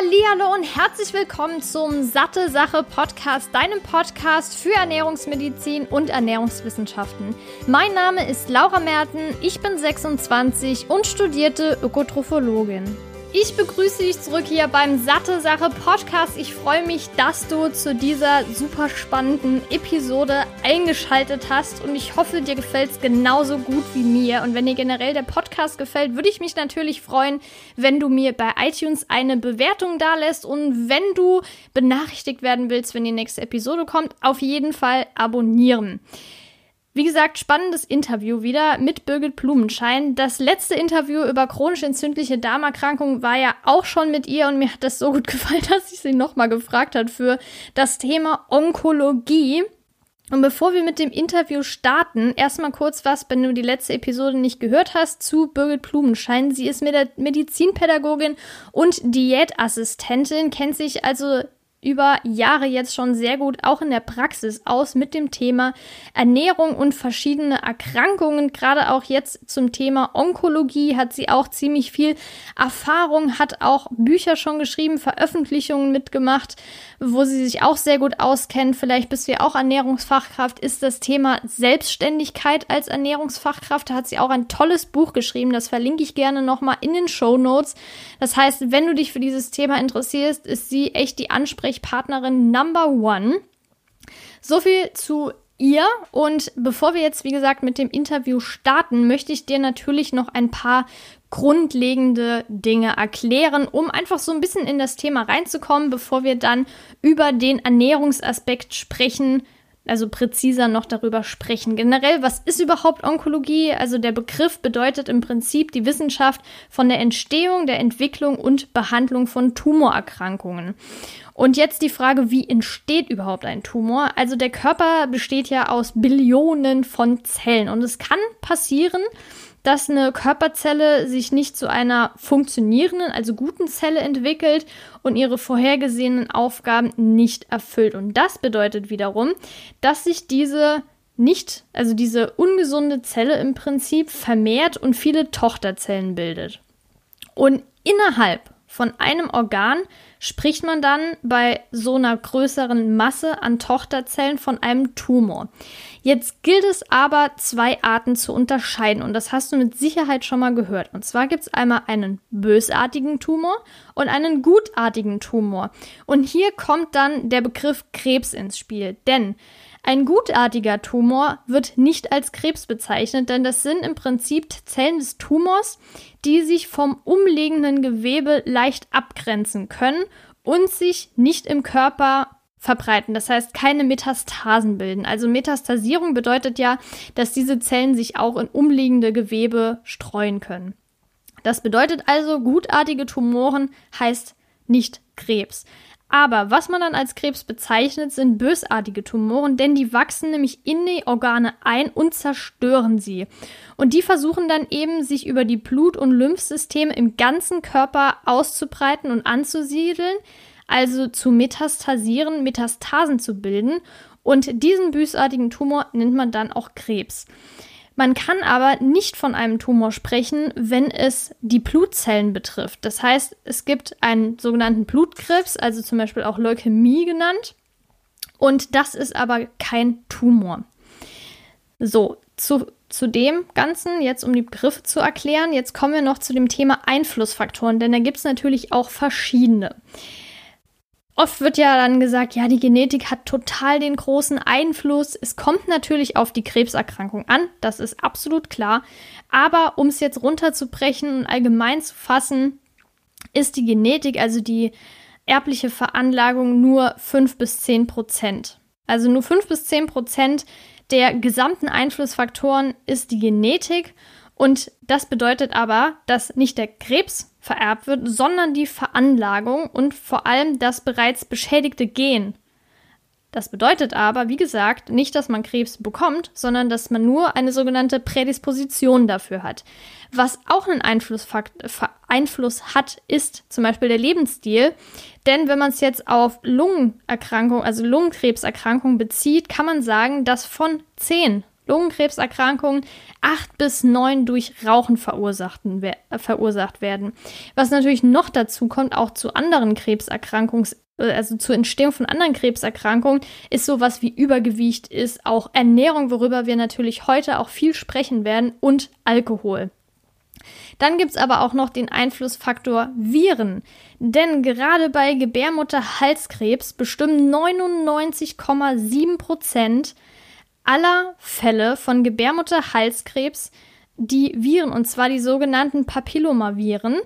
Hallihallo und herzlich willkommen zum Satte Sache Podcast, deinem Podcast für Ernährungsmedizin und Ernährungswissenschaften. Mein Name ist Laura Merten, ich bin 26 und studierte Ökotrophologin. Ich begrüße dich zurück hier beim Satte Sache Podcast. Ich freue mich, dass du zu dieser super spannenden Episode eingeschaltet hast und ich hoffe, dir gefällt es genauso gut wie mir. Und wenn dir generell der Podcast gefällt, würde ich mich natürlich freuen, wenn du mir bei iTunes eine Bewertung da lässt und wenn du benachrichtigt werden willst, wenn die nächste Episode kommt, auf jeden Fall abonnieren. Wie gesagt, spannendes Interview wieder mit Birgit Blumenschein. Das letzte Interview über chronisch entzündliche Darmerkrankungen war ja auch schon mit ihr und mir hat das so gut gefallen, dass ich sie nochmal gefragt hat für das Thema Onkologie. Und bevor wir mit dem Interview starten, erstmal kurz was, wenn du die letzte Episode nicht gehört hast, zu Birgit Blumenschein. Sie ist Medizinpädagogin und Diätassistentin, kennt sich also über Jahre jetzt schon sehr gut auch in der Praxis aus mit dem Thema Ernährung und verschiedene Erkrankungen. Gerade auch jetzt zum Thema Onkologie hat sie auch ziemlich viel Erfahrung, hat auch Bücher schon geschrieben, Veröffentlichungen mitgemacht, wo sie sich auch sehr gut auskennt. Vielleicht bist du ja auch Ernährungsfachkraft, ist das Thema Selbstständigkeit als Ernährungsfachkraft. Da hat sie auch ein tolles Buch geschrieben, das verlinke ich gerne nochmal in den Show Notes. Das heißt, wenn du dich für dieses Thema interessierst, ist sie echt die Ansprechpartnerin Ansprechpartnerin Number One. So viel zu ihr. Und bevor wir jetzt, wie gesagt, mit dem Interview starten, möchte ich dir natürlich noch ein paar grundlegende Dinge erklären, um einfach so ein bisschen in das Thema reinzukommen, bevor wir dann über den Ernährungsaspekt sprechen, also präziser noch darüber sprechen. Generell, was ist überhaupt Onkologie? Also der Begriff bedeutet im Prinzip die Wissenschaft von der Entstehung, der Entwicklung und Behandlung von Tumorerkrankungen. Und jetzt die Frage, wie entsteht überhaupt ein Tumor? Also der Körper besteht ja aus Billionen von Zellen und es kann passieren, dass eine Körperzelle sich nicht zu einer funktionierenden, also guten Zelle entwickelt und ihre vorhergesehenen Aufgaben nicht erfüllt. Und das bedeutet wiederum, dass sich diese nicht, also diese ungesunde Zelle im Prinzip vermehrt und viele Tochterzellen bildet. Und innerhalb von einem Organ spricht man dann bei so einer größeren Masse an Tochterzellen von einem Tumor. Jetzt gilt es aber, zwei Arten zu unterscheiden und das hast du mit Sicherheit schon mal gehört. Und zwar gibt es einmal einen bösartigen Tumor und einen gutartigen Tumor. Und hier kommt dann der Begriff Krebs ins Spiel, denn ein gutartiger Tumor wird nicht als Krebs bezeichnet, denn das sind im Prinzip Zellen des Tumors, die sich vom umliegenden Gewebe leicht abgrenzen können und sich nicht im Körper verbreiten. Das heißt, keine Metastasen bilden. Also Metastasierung bedeutet ja, dass diese Zellen sich auch in umliegende Gewebe streuen können. Das bedeutet also, gutartige Tumoren heißt nicht Krebs. Aber was man dann als Krebs bezeichnet, sind bösartige Tumoren, denn die wachsen nämlich in die Organe ein und zerstören sie. Und die versuchen dann eben, sich über die Blut- und Lymphsysteme im ganzen Körper auszubreiten und anzusiedeln, also zu metastasieren, Metastasen zu bilden. Und diesen bösartigen Tumor nennt man dann auch Krebs. Man kann aber nicht von einem Tumor sprechen, wenn es die Blutzellen betrifft. Das heißt, es gibt einen sogenannten Blutkrebs, also zum Beispiel auch Leukämie genannt. Und das ist aber kein Tumor. So, zu, zu dem Ganzen, jetzt um die Begriffe zu erklären, jetzt kommen wir noch zu dem Thema Einflussfaktoren, denn da gibt es natürlich auch verschiedene. Oft wird ja dann gesagt, ja, die Genetik hat total den großen Einfluss. Es kommt natürlich auf die Krebserkrankung an, das ist absolut klar. Aber um es jetzt runterzubrechen und allgemein zu fassen, ist die Genetik, also die erbliche Veranlagung, nur 5 bis 10 Prozent. Also nur 5 bis 10 Prozent der gesamten Einflussfaktoren ist die Genetik. Und das bedeutet aber, dass nicht der Krebs vererbt wird, sondern die Veranlagung und vor allem das bereits beschädigte Gen. Das bedeutet aber, wie gesagt, nicht, dass man Krebs bekommt, sondern dass man nur eine sogenannte Prädisposition dafür hat. Was auch einen Einfluss, hat, ist zum Beispiel der Lebensstil. Denn wenn man es jetzt auf Lungenerkrankung, also Lungenkrebserkrankung bezieht, kann man sagen, dass von zehn Lungenkrebserkrankungen, acht bis neun durch Rauchen verursachten, äh, verursacht werden. Was natürlich noch dazu kommt, auch zu anderen Krebserkrankungs äh, also zur Entstehung von anderen Krebserkrankungen, ist sowas wie Übergewicht, ist auch Ernährung, worüber wir natürlich heute auch viel sprechen werden, und Alkohol. Dann gibt es aber auch noch den Einflussfaktor Viren. Denn gerade bei Gebärmutterhalskrebs bestimmen 99,7 Prozent aller Fälle von Gebärmutterhalskrebs die Viren, und zwar die sogenannten Papillomaviren.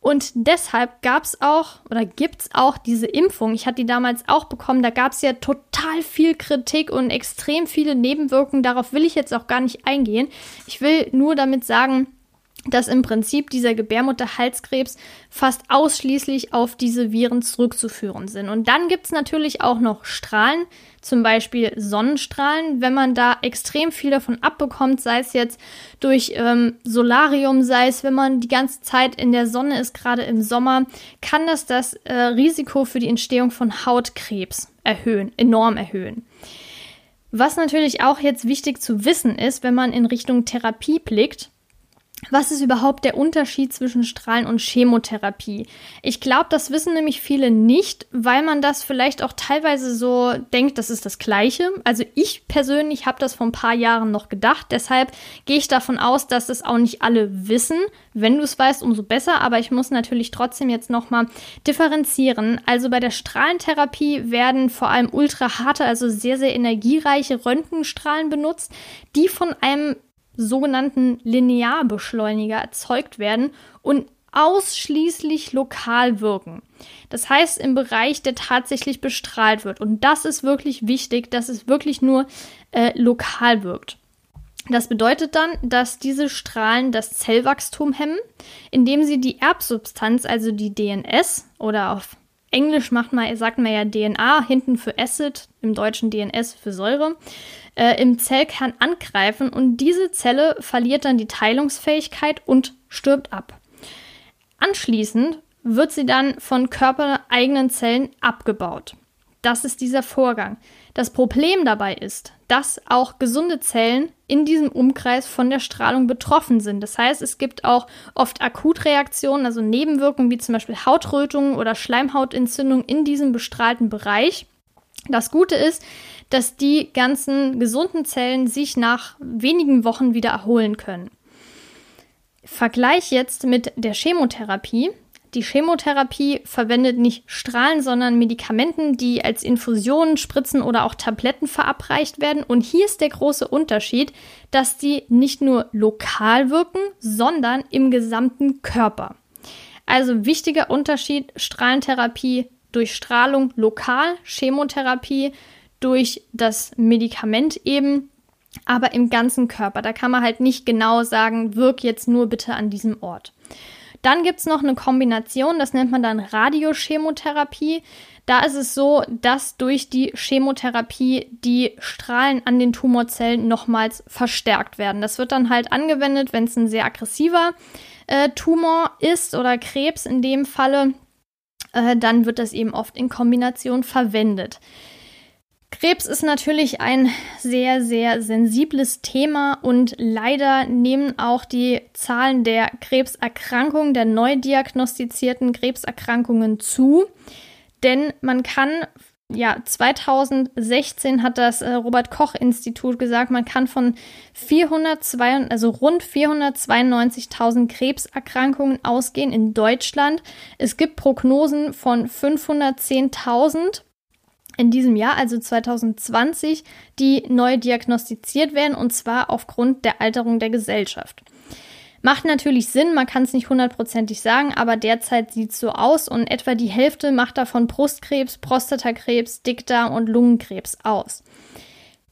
Und deshalb gab es auch oder gibt es auch diese Impfung. Ich hatte die damals auch bekommen. Da gab es ja total viel Kritik und extrem viele Nebenwirkungen. Darauf will ich jetzt auch gar nicht eingehen. Ich will nur damit sagen, dass im Prinzip dieser Gebärmutterhalskrebs fast ausschließlich auf diese Viren zurückzuführen sind. Und dann gibt es natürlich auch noch Strahlen, zum Beispiel Sonnenstrahlen. Wenn man da extrem viel davon abbekommt, sei es jetzt durch ähm, Solarium, sei es, wenn man die ganze Zeit in der Sonne ist, gerade im Sommer, kann das das äh, Risiko für die Entstehung von Hautkrebs erhöhen, enorm erhöhen. Was natürlich auch jetzt wichtig zu wissen ist, wenn man in Richtung Therapie blickt, was ist überhaupt der Unterschied zwischen Strahlen und Chemotherapie? Ich glaube, das wissen nämlich viele nicht, weil man das vielleicht auch teilweise so denkt, das ist das Gleiche. Also ich persönlich habe das vor ein paar Jahren noch gedacht. Deshalb gehe ich davon aus, dass das auch nicht alle wissen. Wenn du es weißt, umso besser. Aber ich muss natürlich trotzdem jetzt nochmal differenzieren. Also bei der Strahlentherapie werden vor allem ultra harte, also sehr, sehr energiereiche Röntgenstrahlen benutzt, die von einem sogenannten Linearbeschleuniger erzeugt werden und ausschließlich lokal wirken. Das heißt im Bereich, der tatsächlich bestrahlt wird. Und das ist wirklich wichtig, dass es wirklich nur äh, lokal wirkt. Das bedeutet dann, dass diese Strahlen das Zellwachstum hemmen, indem sie die Erbsubstanz, also die DNS oder auf Englisch macht man, sagt man ja DNA hinten für Acid, im Deutschen DNS für Säure, äh, im Zellkern angreifen und diese Zelle verliert dann die Teilungsfähigkeit und stirbt ab. Anschließend wird sie dann von körpereigenen Zellen abgebaut. Das ist dieser Vorgang. Das Problem dabei ist, dass auch gesunde Zellen in diesem Umkreis von der Strahlung betroffen sind. Das heißt, es gibt auch oft Akutreaktionen, also Nebenwirkungen wie zum Beispiel Hautrötungen oder Schleimhautentzündung in diesem bestrahlten Bereich. Das Gute ist, dass die ganzen gesunden Zellen sich nach wenigen Wochen wieder erholen können. Vergleich jetzt mit der Chemotherapie. Die Chemotherapie verwendet nicht Strahlen, sondern Medikamenten, die als Infusionen, Spritzen oder auch Tabletten verabreicht werden. Und hier ist der große Unterschied, dass die nicht nur lokal wirken, sondern im gesamten Körper. Also wichtiger Unterschied, Strahlentherapie durch Strahlung lokal, Chemotherapie durch das Medikament eben, aber im ganzen Körper. Da kann man halt nicht genau sagen, wirk jetzt nur bitte an diesem Ort. Dann gibt es noch eine Kombination, das nennt man dann Radiochemotherapie. Da ist es so, dass durch die Chemotherapie die Strahlen an den Tumorzellen nochmals verstärkt werden. Das wird dann halt angewendet, wenn es ein sehr aggressiver äh, Tumor ist oder Krebs in dem Falle, äh, dann wird das eben oft in Kombination verwendet. Krebs ist natürlich ein sehr, sehr sensibles Thema und leider nehmen auch die Zahlen der Krebserkrankungen, der neu diagnostizierten Krebserkrankungen zu. Denn man kann, ja, 2016 hat das äh, Robert Koch Institut gesagt, man kann von 402, also rund 492.000 Krebserkrankungen ausgehen in Deutschland. Es gibt Prognosen von 510.000 in diesem Jahr, also 2020, die neu diagnostiziert werden und zwar aufgrund der Alterung der Gesellschaft. Macht natürlich Sinn, man kann es nicht hundertprozentig sagen, aber derzeit sieht es so aus und etwa die Hälfte macht davon Brustkrebs, Prostatakrebs, Dickdarm und Lungenkrebs aus.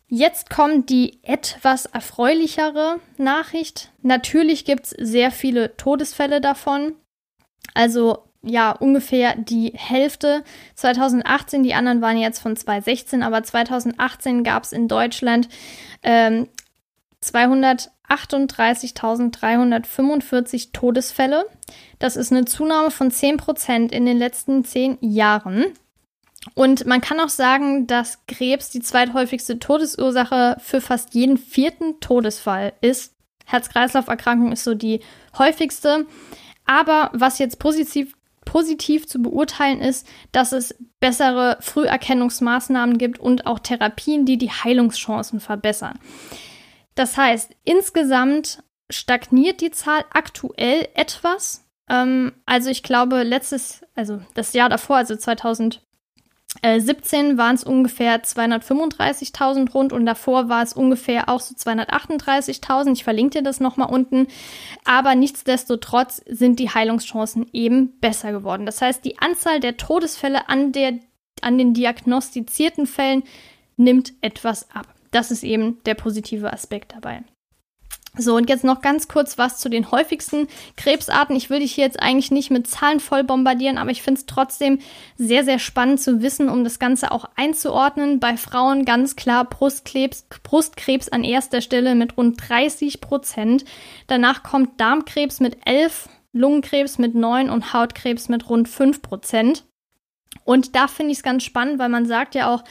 Jetzt kommt die etwas erfreulichere Nachricht. Natürlich gibt es sehr viele Todesfälle davon. Also ja ungefähr die Hälfte 2018, die anderen waren jetzt von 2016, aber 2018 gab es in Deutschland ähm, 238.345 Todesfälle. Das ist eine Zunahme von 10 Prozent in den letzten zehn Jahren. Und man kann auch sagen, dass Krebs die zweithäufigste Todesursache für fast jeden vierten Todesfall ist. Herz-Kreislauf-Erkrankung ist so die häufigste. Aber was jetzt positiv, positiv zu beurteilen ist, dass es bessere Früherkennungsmaßnahmen gibt und auch Therapien, die die Heilungschancen verbessern. Das heißt, insgesamt stagniert die Zahl aktuell etwas. Ähm, also ich glaube, letztes, also das Jahr davor, also 2000 17 waren es ungefähr 235.000 rund und davor war es ungefähr auch so 238.000. Ich verlinke dir das nochmal unten. Aber nichtsdestotrotz sind die Heilungschancen eben besser geworden. Das heißt, die Anzahl der Todesfälle an, der, an den diagnostizierten Fällen nimmt etwas ab. Das ist eben der positive Aspekt dabei. So, und jetzt noch ganz kurz was zu den häufigsten Krebsarten. Ich will dich hier jetzt eigentlich nicht mit Zahlen voll bombardieren, aber ich finde es trotzdem sehr, sehr spannend zu wissen, um das Ganze auch einzuordnen. Bei Frauen ganz klar Brustkrebs, Brustkrebs an erster Stelle mit rund 30 Prozent. Danach kommt Darmkrebs mit 11, Lungenkrebs mit 9 und Hautkrebs mit rund 5 Prozent. Und da finde ich es ganz spannend, weil man sagt ja auch,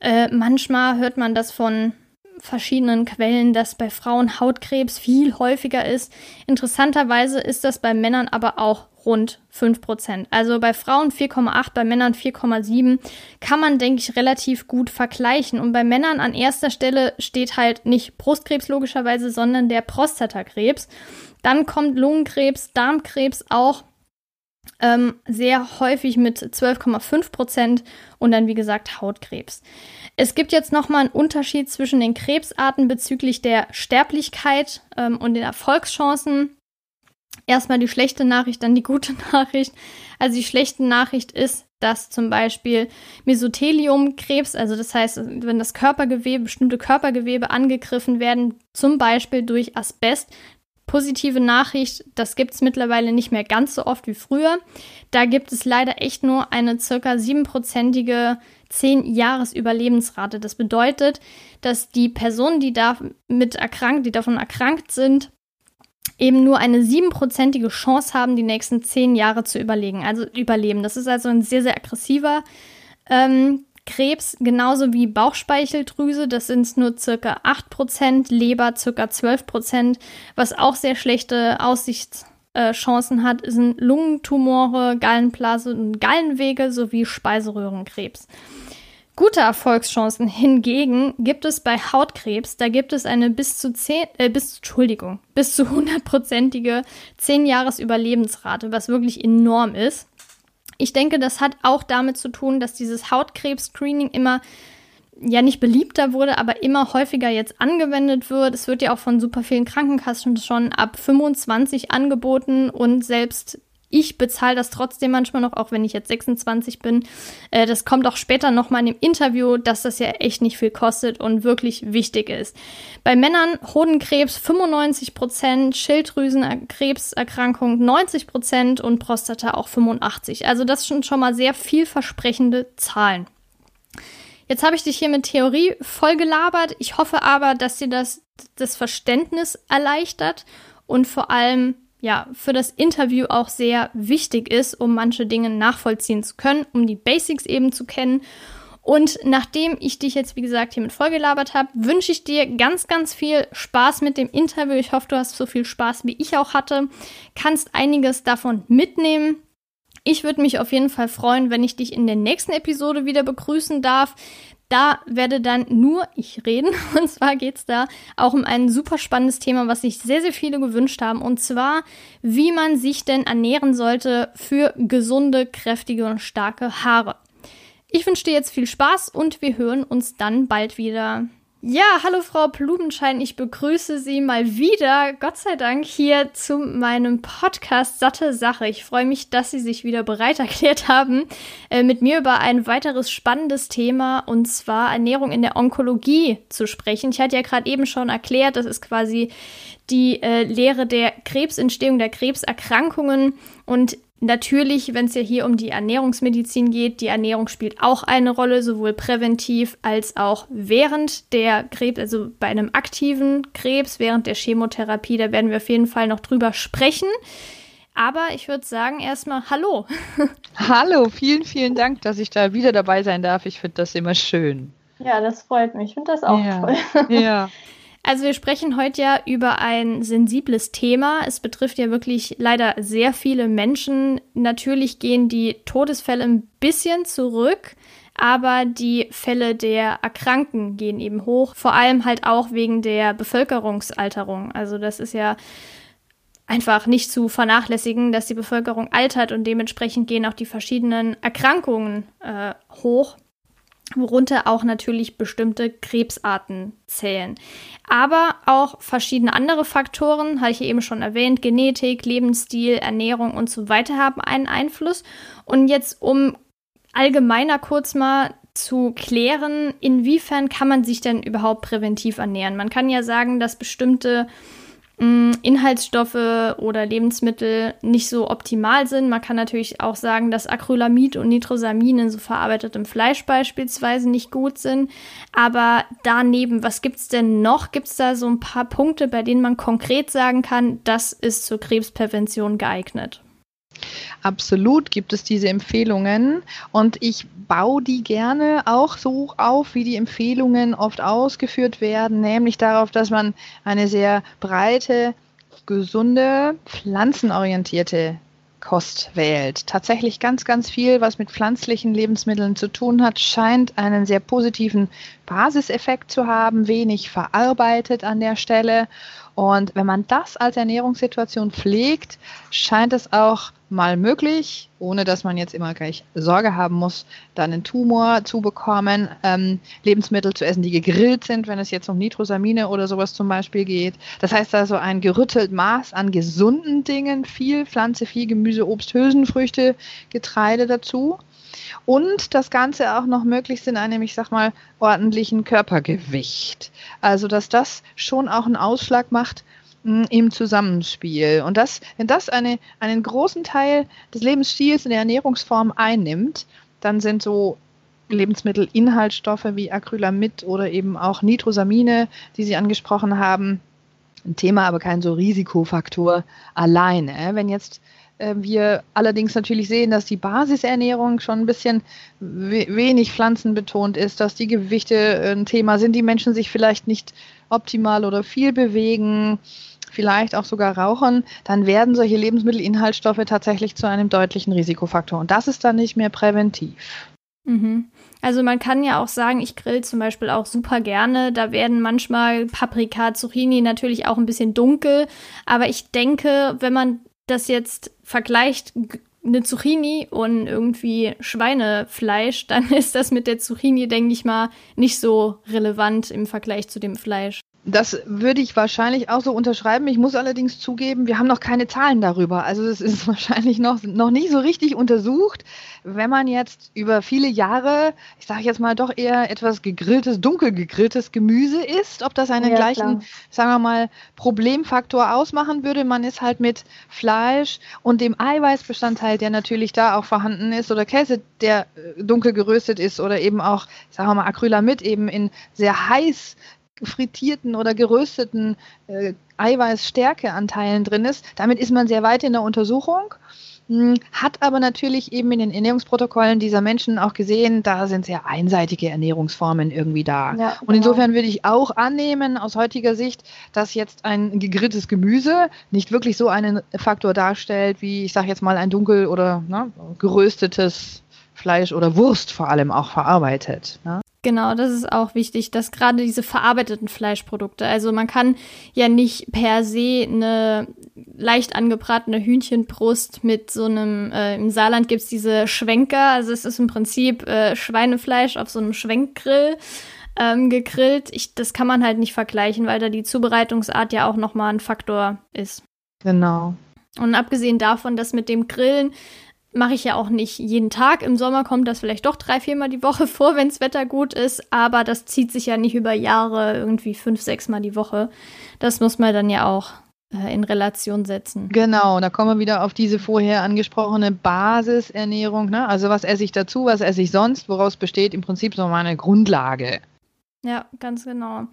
äh, manchmal hört man das von verschiedenen Quellen, dass bei Frauen Hautkrebs viel häufiger ist. Interessanterweise ist das bei Männern aber auch rund 5%. Also bei Frauen 4,8, bei Männern 4,7% kann man, denke ich, relativ gut vergleichen. Und bei Männern an erster Stelle steht halt nicht Brustkrebs logischerweise, sondern der Prostatakrebs. Dann kommt Lungenkrebs, Darmkrebs auch ähm, sehr häufig mit 12,5 Prozent und dann wie gesagt Hautkrebs. Es gibt jetzt nochmal einen Unterschied zwischen den Krebsarten bezüglich der Sterblichkeit ähm, und den Erfolgschancen. Erstmal die schlechte Nachricht, dann die gute Nachricht. Also die schlechte Nachricht ist, dass zum Beispiel Mesotheliumkrebs, also das heißt, wenn das Körpergewebe, bestimmte Körpergewebe angegriffen werden, zum Beispiel durch Asbest, Positive Nachricht, das gibt es mittlerweile nicht mehr ganz so oft wie früher. Da gibt es leider echt nur eine circa siebenprozentige 10-Jahres-Überlebensrate. Das bedeutet, dass die Personen, die damit erkrankt, die davon erkrankt sind, eben nur eine siebenprozentige Chance haben, die nächsten zehn Jahre zu überlegen, also überleben. Das ist also ein sehr, sehr aggressiver ähm, Krebs, genauso wie Bauchspeicheldrüse, das sind nur circa 8%, Leber circa 12%, was auch sehr schlechte Aussichtschancen hat, sind Lungentumore, Gallenblase und Gallenwege sowie Speiseröhrenkrebs. Gute Erfolgschancen hingegen gibt es bei Hautkrebs. Da gibt es eine bis zu 10, äh, bis, Entschuldigung, bis zu hundertprozentige 10 Jahres Überlebensrate, was wirklich enorm ist. Ich denke, das hat auch damit zu tun, dass dieses Hautkrebs-Screening immer ja nicht beliebter wurde, aber immer häufiger jetzt angewendet wird. Es wird ja auch von super vielen Krankenkassen schon ab 25 angeboten und selbst ich bezahle das trotzdem manchmal noch, auch wenn ich jetzt 26 bin. Äh, das kommt auch später nochmal in dem Interview, dass das ja echt nicht viel kostet und wirklich wichtig ist. Bei Männern Hodenkrebs 95 Prozent, Schilddrüsenkrebserkrankung 90 Prozent und Prostata auch 85. Also das sind schon mal sehr vielversprechende Zahlen. Jetzt habe ich dich hier mit Theorie voll gelabert. Ich hoffe aber, dass dir das das Verständnis erleichtert und vor allem ja, für das Interview auch sehr wichtig ist, um manche Dinge nachvollziehen zu können, um die Basics eben zu kennen. Und nachdem ich dich jetzt, wie gesagt, hiermit vollgelabert habe, wünsche ich dir ganz, ganz viel Spaß mit dem Interview. Ich hoffe, du hast so viel Spaß, wie ich auch hatte. Kannst einiges davon mitnehmen. Ich würde mich auf jeden Fall freuen, wenn ich dich in der nächsten Episode wieder begrüßen darf. Da werde dann nur ich reden. Und zwar geht es da auch um ein super spannendes Thema, was sich sehr, sehr viele gewünscht haben. Und zwar, wie man sich denn ernähren sollte für gesunde, kräftige und starke Haare. Ich wünsche dir jetzt viel Spaß und wir hören uns dann bald wieder. Ja, hallo Frau Blumenschein, ich begrüße Sie mal wieder, Gott sei Dank, hier zu meinem Podcast Satte Sache. Ich freue mich, dass Sie sich wieder bereit erklärt haben, äh, mit mir über ein weiteres spannendes Thema, und zwar Ernährung in der Onkologie zu sprechen. Ich hatte ja gerade eben schon erklärt, das ist quasi die äh, Lehre der Krebsentstehung, der Krebserkrankungen. Und Natürlich, wenn es ja hier um die Ernährungsmedizin geht, die Ernährung spielt auch eine Rolle, sowohl präventiv als auch während der Krebs, also bei einem aktiven Krebs, während der Chemotherapie, da werden wir auf jeden Fall noch drüber sprechen. Aber ich würde sagen, erstmal Hallo. Hallo, vielen, vielen Dank, dass ich da wieder dabei sein darf. Ich finde das immer schön. Ja, das freut mich. Ich finde das auch ja. toll. Ja. Also wir sprechen heute ja über ein sensibles Thema. Es betrifft ja wirklich leider sehr viele Menschen. Natürlich gehen die Todesfälle ein bisschen zurück, aber die Fälle der Erkrankten gehen eben hoch, vor allem halt auch wegen der Bevölkerungsalterung. Also das ist ja einfach nicht zu vernachlässigen, dass die Bevölkerung altert und dementsprechend gehen auch die verschiedenen Erkrankungen äh, hoch worunter auch natürlich bestimmte Krebsarten zählen. Aber auch verschiedene andere Faktoren, hatte ich eben schon erwähnt, Genetik, Lebensstil, Ernährung und so weiter haben einen Einfluss. Und jetzt, um allgemeiner kurz mal zu klären, inwiefern kann man sich denn überhaupt präventiv ernähren? Man kann ja sagen, dass bestimmte Mm, Inhaltsstoffe oder Lebensmittel nicht so optimal sind. Man kann natürlich auch sagen, dass Acrylamid und Nitrosamin in so verarbeitetem Fleisch beispielsweise nicht gut sind. Aber daneben, was gibt es denn noch? Gibt es da so ein paar Punkte, bei denen man konkret sagen kann, das ist zur Krebsprävention geeignet? Absolut gibt es diese Empfehlungen und ich baue die gerne auch so auf, wie die Empfehlungen oft ausgeführt werden, nämlich darauf, dass man eine sehr breite, gesunde, pflanzenorientierte Kost wählt. Tatsächlich ganz, ganz viel, was mit pflanzlichen Lebensmitteln zu tun hat, scheint einen sehr positiven Basiseffekt zu haben, wenig verarbeitet an der Stelle. Und wenn man das als Ernährungssituation pflegt, scheint es auch mal möglich, ohne dass man jetzt immer gleich Sorge haben muss, dann einen Tumor zu bekommen, ähm, Lebensmittel zu essen, die gegrillt sind, wenn es jetzt um Nitrosamine oder sowas zum Beispiel geht. Das heißt also ein gerüttelt Maß an gesunden Dingen, viel Pflanze, viel Gemüse, Obst, Hülsenfrüchte, Getreide dazu. Und das Ganze auch noch möglichst in einem, ich sag mal, ordentlichen Körpergewicht. Also, dass das schon auch einen Ausschlag macht, im Zusammenspiel. Und das, wenn das eine, einen großen Teil des Lebensstils in der Ernährungsform einnimmt, dann sind so Lebensmittelinhaltsstoffe wie Acrylamid oder eben auch Nitrosamine, die Sie angesprochen haben, ein Thema, aber kein so Risikofaktor alleine. Wenn jetzt wir allerdings natürlich sehen, dass die Basisernährung schon ein bisschen wenig pflanzenbetont ist, dass die Gewichte ein Thema sind, die Menschen sich vielleicht nicht optimal oder viel bewegen, vielleicht auch sogar rauchen, dann werden solche Lebensmittelinhaltsstoffe tatsächlich zu einem deutlichen Risikofaktor. Und das ist dann nicht mehr präventiv. Mhm. Also man kann ja auch sagen, ich grill zum Beispiel auch super gerne. Da werden manchmal Paprika, Zucchini natürlich auch ein bisschen dunkel. Aber ich denke, wenn man das jetzt vergleicht, eine Zucchini und irgendwie Schweinefleisch, dann ist das mit der Zucchini, denke ich mal, nicht so relevant im Vergleich zu dem Fleisch. Das würde ich wahrscheinlich auch so unterschreiben. Ich muss allerdings zugeben, wir haben noch keine Zahlen darüber. Also es ist wahrscheinlich noch, noch nicht so richtig untersucht. Wenn man jetzt über viele Jahre, ich sage jetzt mal doch eher etwas gegrilltes, dunkel gegrilltes Gemüse isst, ob das einen ja, gleichen, klar. sagen wir mal, Problemfaktor ausmachen würde. Man ist halt mit Fleisch und dem Eiweißbestandteil, der natürlich da auch vorhanden ist, oder Käse, der äh, dunkel geröstet ist, oder eben auch, sagen wir mal, Acrylamid eben in sehr heiß frittierten oder gerösteten äh, Eiweißstärkeanteilen drin ist. Damit ist man sehr weit in der Untersuchung. Hm, hat aber natürlich eben in den Ernährungsprotokollen dieser Menschen auch gesehen, da sind sehr einseitige Ernährungsformen irgendwie da. Ja, Und genau. insofern würde ich auch annehmen, aus heutiger Sicht, dass jetzt ein gegrilltes Gemüse nicht wirklich so einen Faktor darstellt, wie ich sage jetzt mal ein dunkel oder ne, geröstetes Fleisch oder Wurst vor allem auch verarbeitet. Ne? Genau, das ist auch wichtig, dass gerade diese verarbeiteten Fleischprodukte, also man kann ja nicht per se eine leicht angebratene Hühnchenbrust mit so einem, äh, im Saarland gibt's diese Schwenker, also es ist im Prinzip äh, Schweinefleisch auf so einem Schwenkgrill ähm, gegrillt. Ich, das kann man halt nicht vergleichen, weil da die Zubereitungsart ja auch nochmal ein Faktor ist. Genau. Und abgesehen davon, dass mit dem Grillen mache ich ja auch nicht jeden Tag. Im Sommer kommt das vielleicht doch drei, viermal die Woche vor, wenn das Wetter gut ist. Aber das zieht sich ja nicht über Jahre, irgendwie fünf, sechs Mal die Woche. Das muss man dann ja auch äh, in Relation setzen. Genau, da kommen wir wieder auf diese vorher angesprochene Basisernährung. Ne? Also was esse ich dazu, was esse ich sonst, woraus besteht im Prinzip so meine Grundlage. Ja, ganz genau.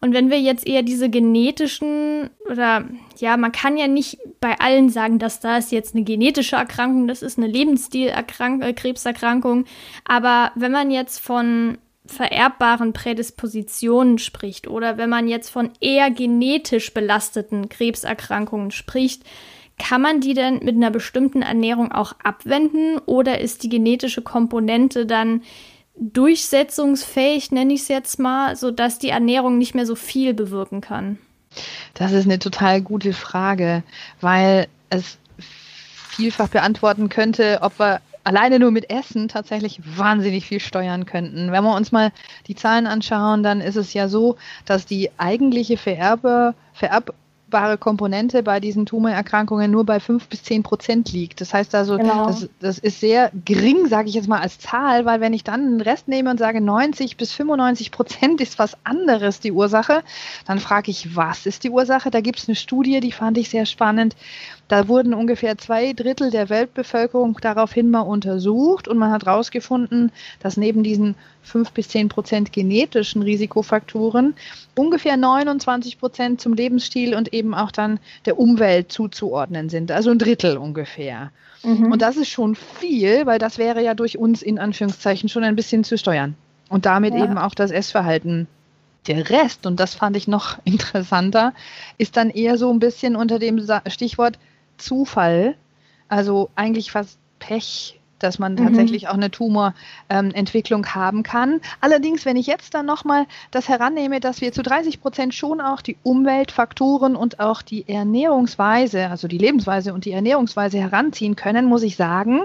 Und wenn wir jetzt eher diese genetischen oder ja, man kann ja nicht bei allen sagen, dass das jetzt eine genetische Erkrankung, das ist eine Lebensstilerkrankung, äh, aber wenn man jetzt von vererbbaren Prädispositionen spricht oder wenn man jetzt von eher genetisch belasteten Krebserkrankungen spricht, kann man die denn mit einer bestimmten Ernährung auch abwenden oder ist die genetische Komponente dann durchsetzungsfähig, nenne ich es jetzt mal, sodass die Ernährung nicht mehr so viel bewirken kann? Das ist eine total gute Frage, weil es vielfach beantworten könnte, ob wir alleine nur mit Essen tatsächlich wahnsinnig viel steuern könnten. Wenn wir uns mal die Zahlen anschauen, dann ist es ja so, dass die eigentliche Vererbe, Vererb vererbbare Komponente bei diesen Tumorerkrankungen nur bei 5 bis 10 Prozent liegt. Das heißt also, genau. das, das, ist sehr gering, sage ich jetzt mal als Zahl, weil wenn ich dann den Rest nehme und sage 90 bis 95 Prozent ist was anderes die Ursache, dann frage ich, was ist die Ursache? Da gibt es eine Studie, die fand ich sehr spannend. Da wurden ungefähr zwei Drittel der Weltbevölkerung daraufhin mal untersucht und man hat herausgefunden, dass neben diesen fünf bis zehn Prozent genetischen Risikofaktoren ungefähr 29 Prozent zum Lebensstil und eben auch dann der Umwelt zuzuordnen sind. Also ein Drittel ungefähr. Mhm. Und das ist schon viel, weil das wäre ja durch uns in Anführungszeichen schon ein bisschen zu steuern. Und damit ja. eben auch das Essverhalten der Rest, und das fand ich noch interessanter, ist dann eher so ein bisschen unter dem Stichwort Zufall, also eigentlich fast Pech, dass man mhm. tatsächlich auch eine Tumorentwicklung ähm, haben kann. Allerdings, wenn ich jetzt dann nochmal das herannehme, dass wir zu 30 Prozent schon auch die Umweltfaktoren und auch die Ernährungsweise, also die Lebensweise und die Ernährungsweise heranziehen können, muss ich sagen,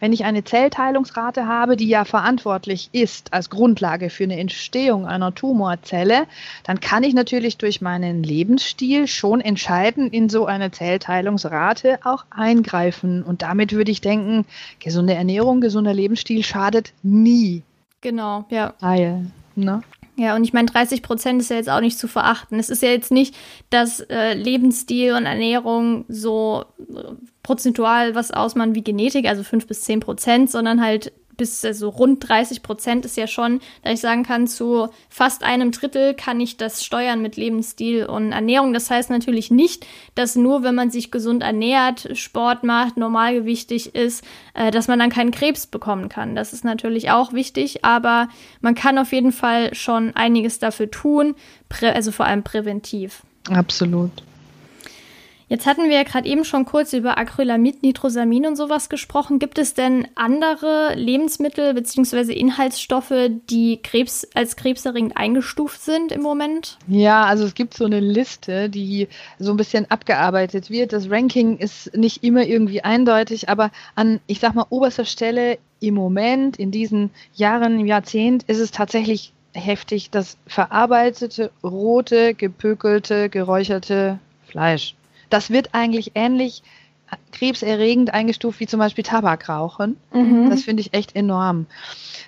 wenn ich eine Zellteilungsrate habe, die ja verantwortlich ist als Grundlage für eine Entstehung einer Tumorzelle, dann kann ich natürlich durch meinen Lebensstil schon entscheiden, in so eine Zellteilungsrate auch eingreifen. Und damit würde ich denken, gesunde Ernährung, gesunder Lebensstil schadet nie. Genau, ja. Weil, ne? Ja, und ich meine, 30 Prozent ist ja jetzt auch nicht zu verachten. Es ist ja jetzt nicht, dass äh, Lebensstil und Ernährung so äh, prozentual was ausmachen wie Genetik, also 5 bis 10 Prozent, sondern halt bis also rund 30 Prozent ist ja schon, da ich sagen kann, zu fast einem Drittel kann ich das steuern mit Lebensstil und Ernährung. Das heißt natürlich nicht, dass nur wenn man sich gesund ernährt, Sport macht, normalgewichtig ist, äh, dass man dann keinen Krebs bekommen kann. Das ist natürlich auch wichtig, aber man kann auf jeden Fall schon einiges dafür tun, also vor allem präventiv. Absolut. Jetzt hatten wir ja gerade eben schon kurz über Acrylamid, Nitrosamin und sowas gesprochen. Gibt es denn andere Lebensmittel bzw. Inhaltsstoffe, die Krebs, als krebserregend eingestuft sind im Moment? Ja, also es gibt so eine Liste, die so ein bisschen abgearbeitet wird. Das Ranking ist nicht immer irgendwie eindeutig, aber an, ich sag mal, oberster Stelle im Moment, in diesen Jahren, im Jahrzehnt, ist es tatsächlich heftig, das verarbeitete, rote, gepökelte, geräucherte Fleisch. Das wird eigentlich ähnlich krebserregend eingestuft wie zum Beispiel Tabakrauchen. Mhm. Das finde ich echt enorm.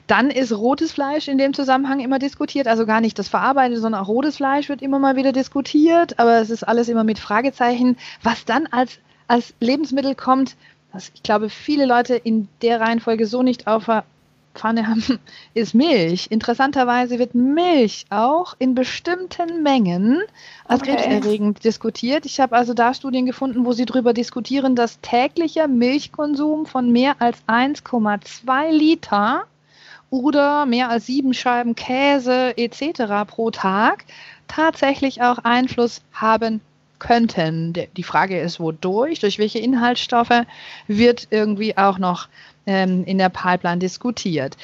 Dann ist rotes Fleisch in dem Zusammenhang immer diskutiert, also gar nicht das verarbeitete, sondern auch rotes Fleisch wird immer mal wieder diskutiert, aber es ist alles immer mit Fragezeichen. Was dann als, als Lebensmittel kommt, was ich glaube, viele Leute in der Reihenfolge so nicht auf Pfanne haben, ist Milch. Interessanterweise wird Milch auch in bestimmten Mengen als okay. krebserregend diskutiert. Ich habe also da Studien gefunden, wo sie darüber diskutieren, dass täglicher Milchkonsum von mehr als 1,2 Liter oder mehr als sieben Scheiben Käse etc. pro Tag tatsächlich auch Einfluss haben könnten. Die Frage ist, wodurch, durch welche Inhaltsstoffe wird irgendwie auch noch ähm, in der Pipeline diskutiert.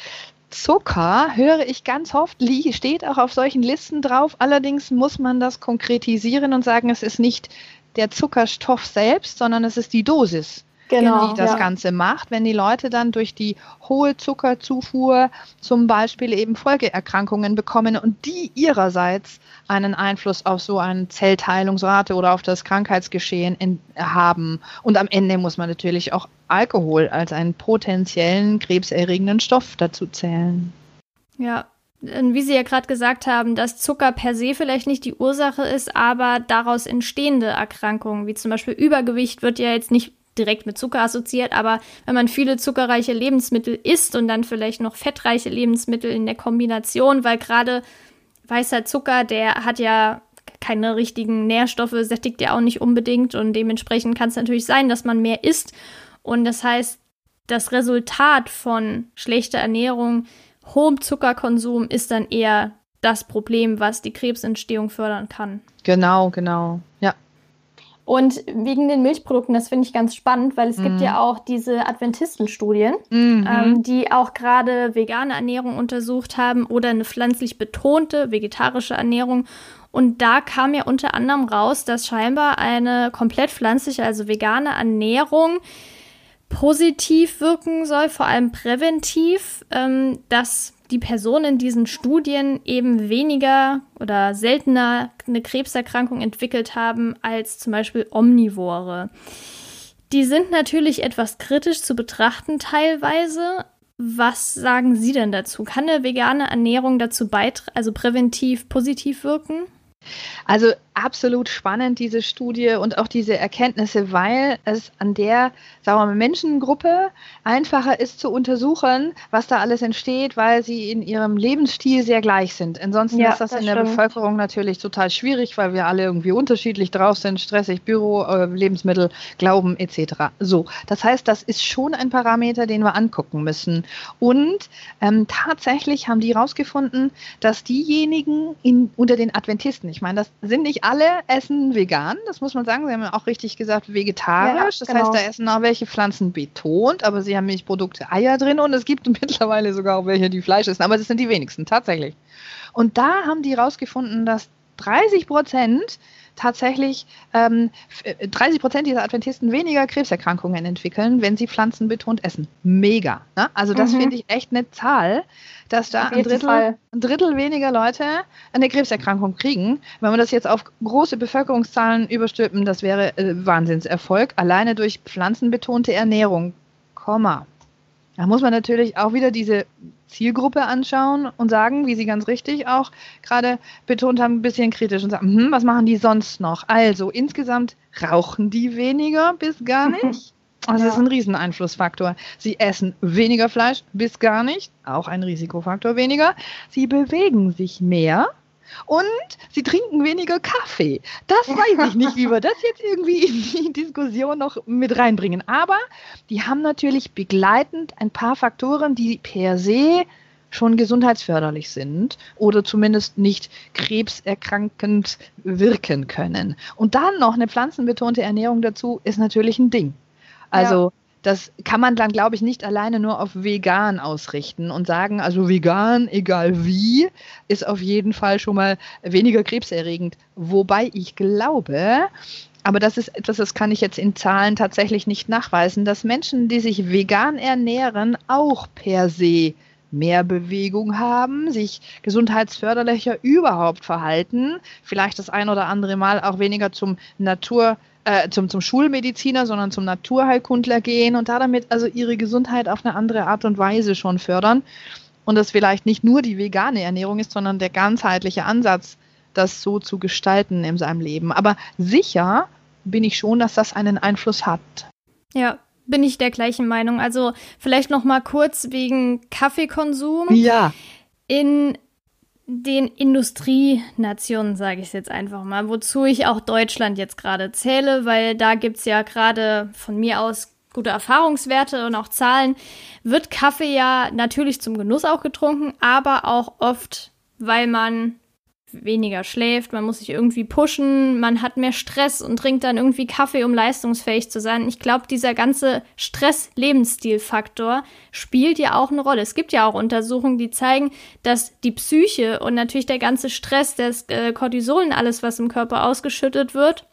Zucker höre ich ganz oft, steht auch auf solchen Listen drauf. Allerdings muss man das konkretisieren und sagen, es ist nicht der Zuckerstoff selbst, sondern es ist die Dosis genau, die das ja. Ganze macht, wenn die Leute dann durch die hohe Zuckerzufuhr zum Beispiel eben Folgeerkrankungen bekommen und die ihrerseits einen Einfluss auf so eine Zellteilungsrate oder auf das Krankheitsgeschehen in, haben. Und am Ende muss man natürlich auch Alkohol als einen potenziellen krebserregenden Stoff dazu zählen. Ja, wie Sie ja gerade gesagt haben, dass Zucker per se vielleicht nicht die Ursache ist, aber daraus entstehende Erkrankungen, wie zum Beispiel Übergewicht, wird ja jetzt nicht direkt mit Zucker assoziiert, aber wenn man viele zuckerreiche Lebensmittel isst und dann vielleicht noch fettreiche Lebensmittel in der Kombination, weil gerade weißer Zucker, der hat ja keine richtigen Nährstoffe, sättigt ja auch nicht unbedingt und dementsprechend kann es natürlich sein, dass man mehr isst. Und das heißt, das Resultat von schlechter Ernährung, hohem Zuckerkonsum ist dann eher das Problem, was die Krebsentstehung fördern kann. Genau, genau. Ja. Und wegen den Milchprodukten, das finde ich ganz spannend, weil es mhm. gibt ja auch diese Adventistenstudien, mhm. ähm, die auch gerade vegane Ernährung untersucht haben oder eine pflanzlich betonte vegetarische Ernährung. Und da kam ja unter anderem raus, dass scheinbar eine komplett pflanzliche, also vegane Ernährung positiv wirken soll, vor allem präventiv, ähm, dass die Personen in diesen Studien eben weniger oder seltener eine Krebserkrankung entwickelt haben als zum Beispiel Omnivore. Die sind natürlich etwas kritisch zu betrachten teilweise. Was sagen Sie denn dazu? Kann eine vegane Ernährung dazu beitragen, also präventiv positiv wirken? Also absolut spannend, diese Studie und auch diese Erkenntnisse, weil es an der, sagen wir mal, Menschengruppe einfacher ist zu untersuchen, was da alles entsteht, weil sie in ihrem Lebensstil sehr gleich sind. Ansonsten ja, ist das, das in stimmt. der Bevölkerung natürlich total schwierig, weil wir alle irgendwie unterschiedlich drauf sind, stressig, Büro, äh, Lebensmittel, Glauben etc. So, das heißt, das ist schon ein Parameter, den wir angucken müssen. Und ähm, tatsächlich haben die herausgefunden, dass diejenigen in, unter den Adventisten, ich meine, das sind nicht alle essen vegan, das muss man sagen. Sie haben ja auch richtig gesagt vegetarisch. Ja, das genau. heißt, da essen auch welche Pflanzen betont, aber sie haben Milchprodukte, Eier drin und es gibt mittlerweile sogar auch welche, die Fleisch essen. Aber das sind die wenigsten, tatsächlich. Und da haben die herausgefunden, dass 30 Prozent tatsächlich ähm, 30 Prozent dieser Adventisten weniger Krebserkrankungen entwickeln, wenn sie pflanzenbetont essen. Mega. Ne? Also das mhm. finde ich echt eine Zahl, dass da ein Drittel, ein Drittel weniger Leute eine Krebserkrankung kriegen. Wenn wir das jetzt auf große Bevölkerungszahlen überstülpen, das wäre äh, Wahnsinnserfolg. Alleine durch pflanzenbetonte Ernährung. Komma. Da muss man natürlich auch wieder diese Zielgruppe anschauen und sagen, wie Sie ganz richtig auch gerade betont haben, ein bisschen kritisch und sagen, hm, was machen die sonst noch? Also insgesamt rauchen die weniger bis gar nicht. Das ja. ist ein Rieseneinflussfaktor. Sie essen weniger Fleisch bis gar nicht, auch ein Risikofaktor weniger. Sie bewegen sich mehr, und sie trinken weniger Kaffee. Das weiß ich nicht, wie wir das jetzt irgendwie in die Diskussion noch mit reinbringen. Aber die haben natürlich begleitend ein paar Faktoren, die per se schon gesundheitsförderlich sind oder zumindest nicht krebserkrankend wirken können. Und dann noch eine pflanzenbetonte Ernährung dazu ist natürlich ein Ding. Also ja das kann man dann, glaube ich, nicht alleine nur auf vegan ausrichten und sagen, also vegan, egal wie, ist auf jeden Fall schon mal weniger krebserregend. Wobei ich glaube, aber das ist etwas, das kann ich jetzt in Zahlen tatsächlich nicht nachweisen, dass Menschen, die sich vegan ernähren, auch per se mehr Bewegung haben, sich gesundheitsförderlicher überhaupt verhalten, vielleicht das ein oder andere Mal auch weniger zum Natur äh, zum, zum Schulmediziner, sondern zum Naturheilkundler gehen und da damit also ihre Gesundheit auf eine andere Art und Weise schon fördern. Und das vielleicht nicht nur die vegane Ernährung ist, sondern der ganzheitliche Ansatz, das so zu gestalten in seinem Leben. Aber sicher bin ich schon, dass das einen Einfluss hat. Ja, bin ich der gleichen Meinung. Also vielleicht noch mal kurz wegen Kaffeekonsum. Ja. In den Industrienationen, sage ich es jetzt einfach mal, wozu ich auch Deutschland jetzt gerade zähle, weil da gibt es ja gerade von mir aus gute Erfahrungswerte und auch Zahlen, wird Kaffee ja natürlich zum Genuss auch getrunken, aber auch oft, weil man weniger schläft, man muss sich irgendwie pushen, man hat mehr Stress und trinkt dann irgendwie Kaffee, um leistungsfähig zu sein. Ich glaube, dieser ganze Stress-Lebensstil-Faktor spielt ja auch eine Rolle. Es gibt ja auch Untersuchungen, die zeigen, dass die Psyche und natürlich der ganze Stress, das äh, Cortisol und alles, was im Körper ausgeschüttet wird,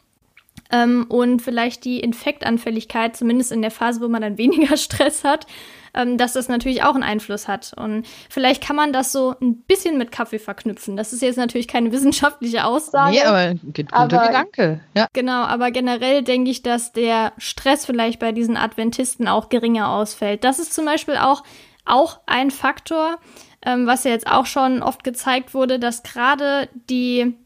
ähm, und vielleicht die Infektanfälligkeit, zumindest in der Phase, wo man dann weniger Stress hat, ähm, dass das natürlich auch einen Einfluss hat. Und vielleicht kann man das so ein bisschen mit Kaffee verknüpfen. Das ist jetzt natürlich keine wissenschaftliche Aussage. Nee, aber guter aber, Gedanke. Ja. Genau, aber generell denke ich, dass der Stress vielleicht bei diesen Adventisten auch geringer ausfällt. Das ist zum Beispiel auch, auch ein Faktor, ähm, was ja jetzt auch schon oft gezeigt wurde, dass gerade die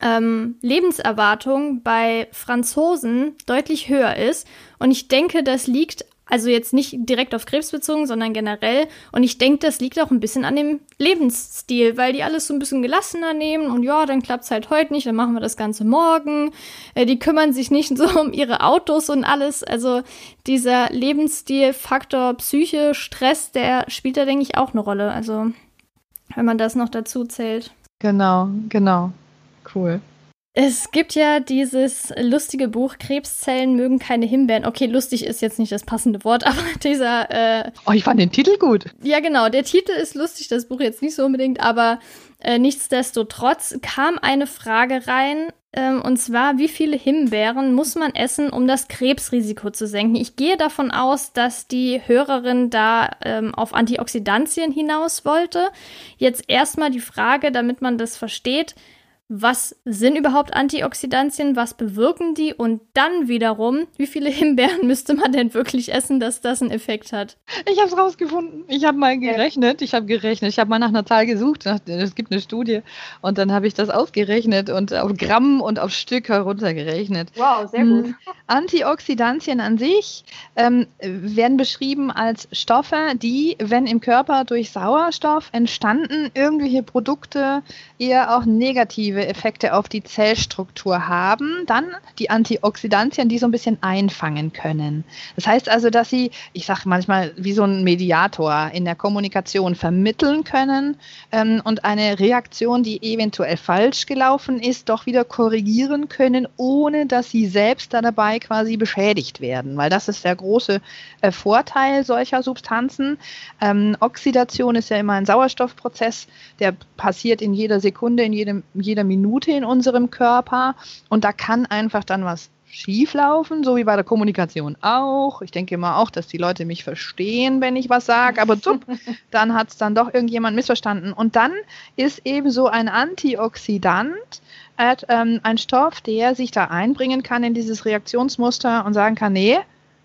ähm, Lebenserwartung bei Franzosen deutlich höher ist. Und ich denke, das liegt Also jetzt nicht direkt auf Krebs bezogen, sondern generell. Und ich denke, das liegt auch ein bisschen an dem Lebensstil, weil die alles so ein bisschen gelassener nehmen und ja, dann klappt es halt heute nicht, dann machen wir das Ganze morgen. Äh, die kümmern sich nicht so um ihre Autos und alles. Also dieser Lebensstil, Faktor Psyche, Stress, der spielt da, denke ich, auch eine Rolle. Also wenn man das noch dazu zählt. Genau, genau. Cool. Es gibt ja dieses lustige Buch Krebszellen mögen keine Himbeeren. Okay, lustig ist jetzt nicht das passende Wort, aber dieser. Äh, oh, ich fand den Titel gut. Ja, genau. Der Titel ist lustig, das Buch jetzt nicht so unbedingt, aber äh, nichtsdestotrotz kam eine Frage rein, ähm, und zwar, wie viele Himbeeren muss man essen, um das Krebsrisiko zu senken? Ich gehe davon aus, dass die Hörerin da ähm, auf Antioxidantien hinaus wollte. Jetzt erstmal die Frage, damit man das versteht was sind überhaupt Antioxidantien, was bewirken die und dann wiederum, wie viele Himbeeren müsste man denn wirklich essen, dass das einen Effekt hat? Ich habe es rausgefunden. Ich habe mal gerechnet. Ich habe gerechnet. Ich habe mal nach einer Zahl gesucht. Es gibt eine Studie und dann habe ich das ausgerechnet und auf Gramm und auf Stück heruntergerechnet. Wow, sehr gut. Hm. Antioxidantien an sich ähm, werden beschrieben als Stoffe, die, wenn im Körper durch Sauerstoff entstanden, irgendwelche Produkte eher auch negative Effekte auf die Zellstruktur haben, dann die Antioxidantien, die so ein bisschen einfangen können. Das heißt also, dass sie, ich sage manchmal, wie so ein Mediator in der Kommunikation vermitteln können ähm, und eine Reaktion, die eventuell falsch gelaufen ist, doch wieder korrigieren können, ohne dass sie selbst da dabei quasi beschädigt werden. Weil das ist der große äh, Vorteil solcher Substanzen. Ähm, Oxidation ist ja immer ein Sauerstoffprozess, der passiert in jeder Sekunde, in jedem, jeder Minute in unserem Körper und da kann einfach dann was schieflaufen, so wie bei der Kommunikation auch. Ich denke immer auch, dass die Leute mich verstehen, wenn ich was sage, aber zup, dann hat es dann doch irgendjemand missverstanden. Und dann ist eben so ein Antioxidant äh, ähm, ein Stoff, der sich da einbringen kann in dieses Reaktionsmuster und sagen kann, nee,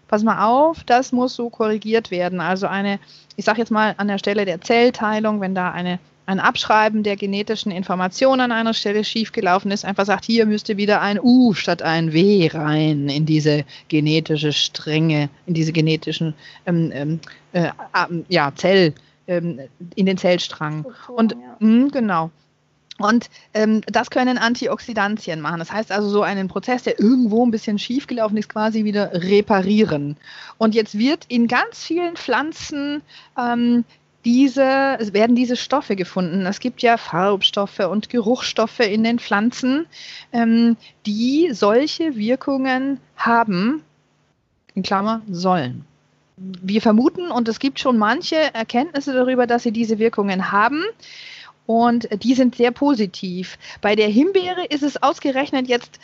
pass mal auf, das muss so korrigiert werden. Also eine, ich sage jetzt mal an der Stelle der Zellteilung, wenn da eine ein Abschreiben der genetischen Informationen an einer Stelle schiefgelaufen ist, einfach sagt, hier müsste wieder ein U statt ein W rein in diese genetische Stränge, in diese genetischen ähm, ähm, äh, ja, Zell, ähm, in den Zellstrang. Und mh, genau. Und ähm, das können Antioxidantien machen. Das heißt also so einen Prozess, der irgendwo ein bisschen schiefgelaufen ist, quasi wieder reparieren. Und jetzt wird in ganz vielen Pflanzen ähm, diese, es werden diese Stoffe gefunden. Es gibt ja Farbstoffe und Geruchsstoffe in den Pflanzen, ähm, die solche Wirkungen haben, in Klammer, sollen. Wir vermuten, und es gibt schon manche Erkenntnisse darüber, dass sie diese Wirkungen haben. Und die sind sehr positiv. Bei der Himbeere ist es ausgerechnet jetzt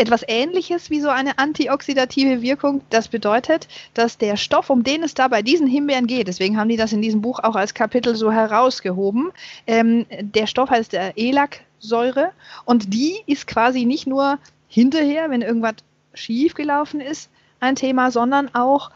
etwas Ähnliches wie so eine antioxidative Wirkung. Das bedeutet, dass der Stoff, um den es da bei diesen Himbeeren geht, deswegen haben die das in diesem Buch auch als Kapitel so herausgehoben, ähm, der Stoff heißt der Elaksäure und die ist quasi nicht nur hinterher, wenn irgendwas schief gelaufen ist, ein Thema, sondern auch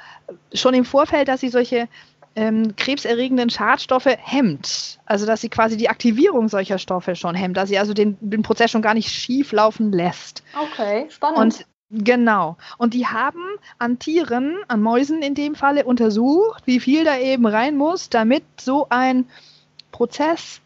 schon im Vorfeld, dass sie solche ähm, krebserregenden Schadstoffe hemmt. Also dass sie quasi die Aktivierung solcher Stoffe schon hemmt, dass sie also den, den Prozess schon gar nicht schief laufen lässt. Okay, spannend. Und Genau. Und die haben an Tieren, an Mäusen in dem Falle untersucht, wie viel da eben rein muss, damit so ein Prozess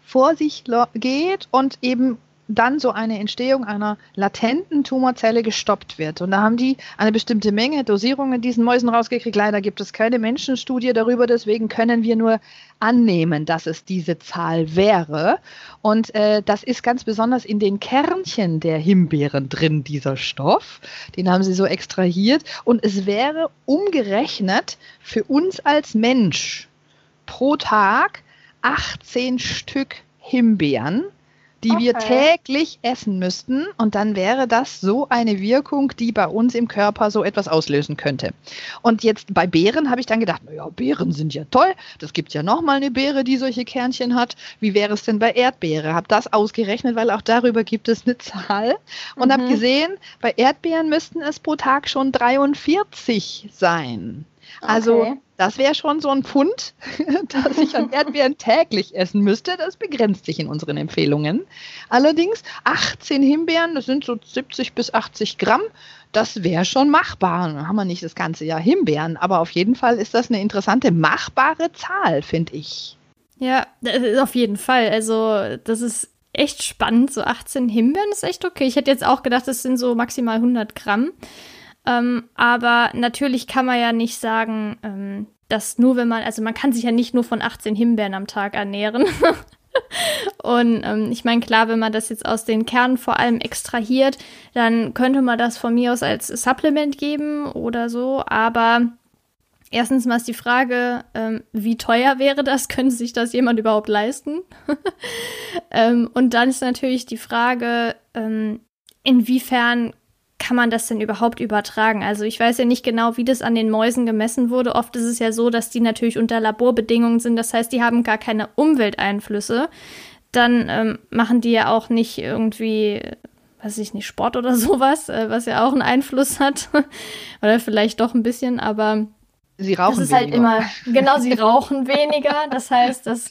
vor sich geht und eben dann so eine Entstehung einer latenten Tumorzelle gestoppt wird. Und da haben die eine bestimmte Menge Dosierung in diesen Mäusen rausgekriegt. Leider gibt es keine Menschenstudie darüber, deswegen können wir nur annehmen, dass es diese Zahl wäre. Und äh, das ist ganz besonders in den Kernchen der Himbeeren drin, dieser Stoff. Den haben sie so extrahiert. Und es wäre umgerechnet für uns als Mensch pro Tag 18 Stück Himbeeren die okay. wir täglich essen müssten. Und dann wäre das so eine Wirkung, die bei uns im Körper so etwas auslösen könnte. Und jetzt bei Beeren habe ich dann gedacht, naja, Beeren sind ja toll. Das gibt ja nochmal eine Beere, die solche Kernchen hat. Wie wäre es denn bei Erdbeere? Habe das ausgerechnet, weil auch darüber gibt es eine Zahl. Und mhm. habe gesehen, bei Erdbeeren müssten es pro Tag schon 43 sein. Also okay. Das wäre schon so ein Pfund, das ich an Erdbeeren täglich essen müsste. Das begrenzt sich in unseren Empfehlungen. Allerdings 18 Himbeeren, das sind so 70 bis 80 Gramm. Das wäre schon machbar. Dann haben wir nicht das ganze Jahr Himbeeren, aber auf jeden Fall ist das eine interessante, machbare Zahl, finde ich. Ja, auf jeden Fall. Also, das ist echt spannend. So 18 Himbeeren ist echt okay. Ich hätte jetzt auch gedacht, das sind so maximal 100 Gramm. Ähm, aber natürlich kann man ja nicht sagen, ähm, dass nur wenn man, also man kann sich ja nicht nur von 18 Himbeeren am Tag ernähren. Und ähm, ich meine, klar, wenn man das jetzt aus den Kernen vor allem extrahiert, dann könnte man das von mir aus als Supplement geben oder so. Aber erstens mal ist die Frage, ähm, wie teuer wäre das? Könnte sich das jemand überhaupt leisten? ähm, und dann ist natürlich die Frage, ähm, inwiefern kann man das denn überhaupt übertragen? Also ich weiß ja nicht genau, wie das an den Mäusen gemessen wurde. Oft ist es ja so, dass die natürlich unter Laborbedingungen sind. Das heißt, die haben gar keine Umwelteinflüsse. Dann ähm, machen die ja auch nicht irgendwie, weiß ich nicht, Sport oder sowas, äh, was ja auch einen Einfluss hat. oder vielleicht doch ein bisschen, aber sie rauchen das ist halt weniger. halt immer, genau, sie rauchen weniger. Das heißt, dass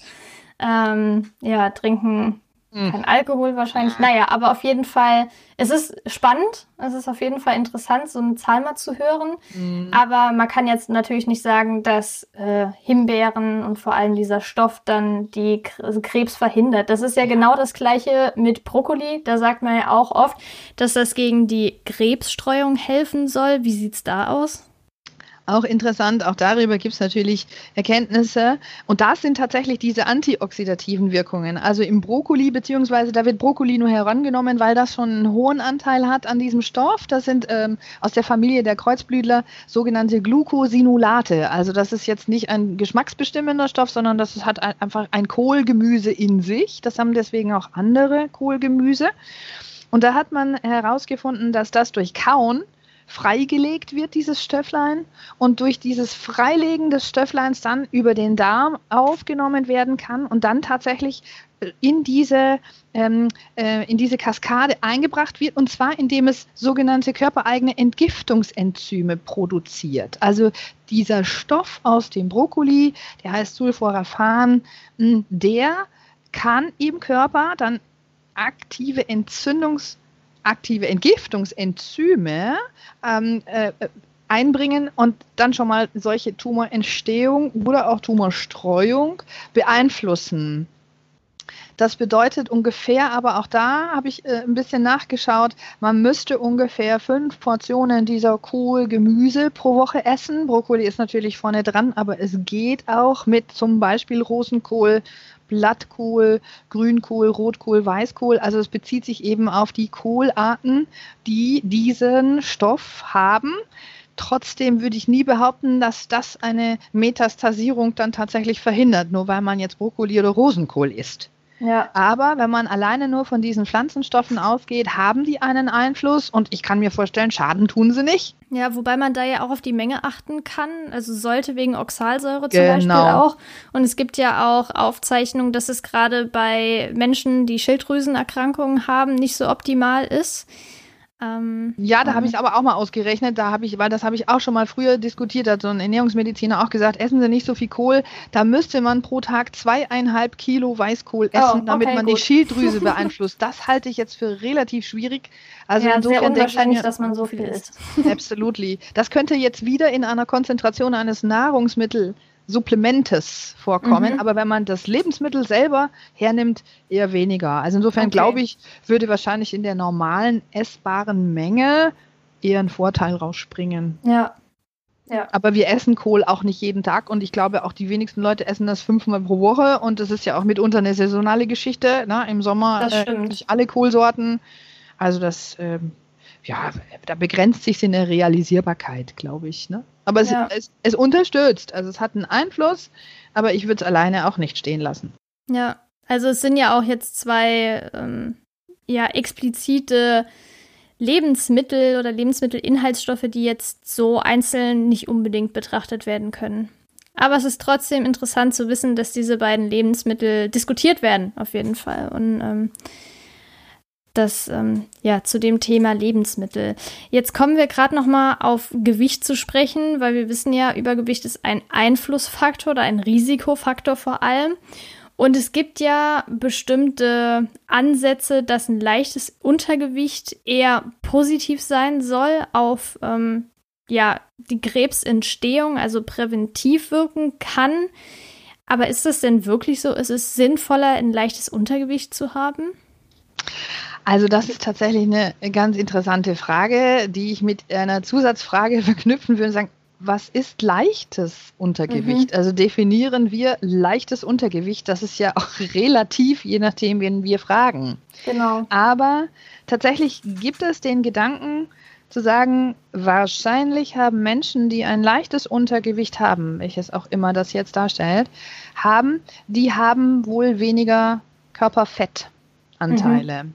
ähm, ja, trinken. Kein Alkohol wahrscheinlich. Naja, aber auf jeden Fall, es ist spannend. Es ist auf jeden Fall interessant, so eine Zahl mal zu hören. Mhm. Aber man kann jetzt natürlich nicht sagen, dass äh, Himbeeren und vor allem dieser Stoff dann die also Krebs verhindert. Das ist ja, ja genau das Gleiche mit Brokkoli. Da sagt man ja auch oft, dass das gegen die Krebsstreuung helfen soll. Wie sieht's da aus? Auch interessant, auch darüber gibt es natürlich Erkenntnisse. Und das sind tatsächlich diese antioxidativen Wirkungen. Also im Brokkoli, beziehungsweise da wird Brokkoli nur herangenommen, weil das schon einen hohen Anteil hat an diesem Stoff. Das sind ähm, aus der Familie der Kreuzblütler sogenannte Glucosinolate. Also das ist jetzt nicht ein geschmacksbestimmender Stoff, sondern das hat einfach ein Kohlgemüse in sich. Das haben deswegen auch andere Kohlgemüse. Und da hat man herausgefunden, dass das durch Kauen freigelegt wird, dieses Stöfflein, und durch dieses Freilegen des Stöffleins dann über den Darm aufgenommen werden kann und dann tatsächlich äh, in diese, ähm, äh, in diese Kaskade eingebracht wird, und zwar indem es sogenannte körpereigene Entgiftungsenzyme produziert. Also dieser Stoff aus dem Brokkoli, der heißt Sulforaphan, hm, der kann im Körper dann aktive Entzündungs- aktive Entgiftungsenzyme ähm, äh, einbringen und dann schon mal solche Tumorentstehung oder auch Tumorstreuung beeinflussen. Das bedeutet ungefähr, aber auch da habe ich äh, ein bisschen nachgeschaut, man müsste ungefähr fünf Portionen dieser Kohlgemüse pro Woche essen. Brokkoli ist natürlich vorne dran, aber es geht auch mit zum Beispiel Rosenkohl, Blattkohl, Grünkohl, Rotkohl, Weißkohl. Also es bezieht sich eben auf die Kohlarten, die diesen Stoff haben. Trotzdem würde ich nie behaupten, dass das eine Metastasierung dann tatsächlich verhindert, nur weil man jetzt Brokkoli oder Rosenkohl isst. Ja. Aber wenn man alleine nur von diesen Pflanzenstoffen ausgeht, haben die einen Einfluss und ich kann mir vorstellen, Schaden tun sie nicht. Ja, wobei man da ja auch auf die Menge achten kann. Also sollte wegen Oxalsäure zum genau. Beispiel auch. Und es gibt ja auch Aufzeichnungen, dass es gerade bei Menschen, die Schilddrüsenerkrankungen haben, nicht so optimal ist. Ähm, ja, da habe ich es aber auch mal ausgerechnet. Da habe ich, weil das habe ich auch schon mal früher diskutiert, hat so ein Ernährungsmediziner auch gesagt, essen Sie nicht so viel Kohl. Da müsste man pro Tag zweieinhalb Kilo Weißkohl oh, essen, oh, damit man gut. die Schilddrüse beeinflusst. Das halte ich jetzt für relativ schwierig. Also ja, sehr unwahrscheinlich, mir, dass man so viel isst. Absolutely. Das könnte jetzt wieder in einer Konzentration eines Nahrungsmittels Supplementes vorkommen, mhm. aber wenn man das Lebensmittel selber hernimmt, eher weniger. Also insofern okay. glaube ich, würde wahrscheinlich in der normalen essbaren Menge eher ein Vorteil rausspringen. Ja. Ja. Aber wir essen Kohl auch nicht jeden Tag und ich glaube auch die wenigsten Leute essen das fünfmal pro Woche und das ist ja auch mitunter eine saisonale Geschichte. Ne? Im Sommer äh, nicht alle Kohlsorten. Also das, ähm, ja, da begrenzt sich in der Realisierbarkeit, glaube ich. Ne? Aber ja. es, es, es, unterstützt. Also es hat einen Einfluss, aber ich würde es alleine auch nicht stehen lassen. Ja, also es sind ja auch jetzt zwei ähm, ja, explizite Lebensmittel oder Lebensmittelinhaltsstoffe, die jetzt so einzeln nicht unbedingt betrachtet werden können. Aber es ist trotzdem interessant zu wissen, dass diese beiden Lebensmittel diskutiert werden, auf jeden Fall. Und ähm, das ähm, ja zu dem Thema Lebensmittel. Jetzt kommen wir gerade noch mal auf Gewicht zu sprechen, weil wir wissen ja, Übergewicht ist ein Einflussfaktor oder ein Risikofaktor vor allem. Und es gibt ja bestimmte Ansätze, dass ein leichtes Untergewicht eher positiv sein soll auf ähm, ja die Krebsentstehung, also präventiv wirken kann. Aber ist das denn wirklich so? Ist es sinnvoller, ein leichtes Untergewicht zu haben? Also das ist tatsächlich eine ganz interessante Frage, die ich mit einer Zusatzfrage verknüpfen würde und sagen, was ist leichtes Untergewicht? Mhm. Also definieren wir leichtes Untergewicht. Das ist ja auch relativ, je nachdem, wen wir fragen. Genau. Aber tatsächlich gibt es den Gedanken zu sagen, wahrscheinlich haben Menschen, die ein leichtes Untergewicht haben, welches auch immer das jetzt darstellt, haben, die haben wohl weniger Körperfettanteile. Mhm.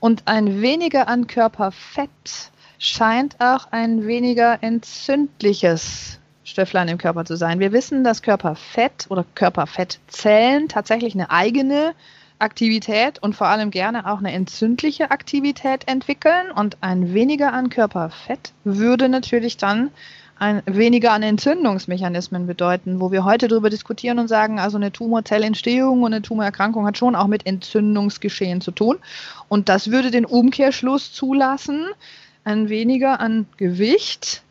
Und ein weniger an Körperfett scheint auch ein weniger entzündliches Stöfflein im Körper zu sein. Wir wissen, dass Körperfett oder Körperfettzellen tatsächlich eine eigene Aktivität und vor allem gerne auch eine entzündliche Aktivität entwickeln. Und ein weniger an Körperfett würde natürlich dann ein weniger an Entzündungsmechanismen bedeuten, wo wir heute darüber diskutieren und sagen, also eine Tumorzellentstehung und eine Tumorerkrankung hat schon auch mit Entzündungsgeschehen zu tun. Und das würde den Umkehrschluss zulassen, ein weniger an Gewicht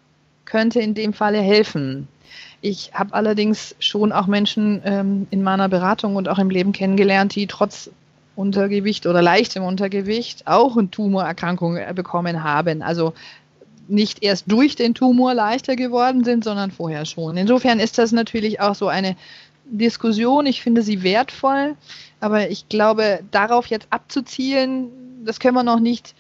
könnte in dem Falle helfen. Ich habe allerdings schon auch Menschen ähm, in meiner Beratung und auch im Leben kennengelernt, die trotz Untergewicht oder leichtem Untergewicht auch eine Tumorerkrankung äh, bekommen haben. Also nicht erst durch den Tumor leichter geworden sind, sondern vorher schon. Insofern ist das natürlich auch so eine Diskussion. Ich finde sie wertvoll, aber ich glaube, darauf jetzt abzuzielen, das können wir noch nicht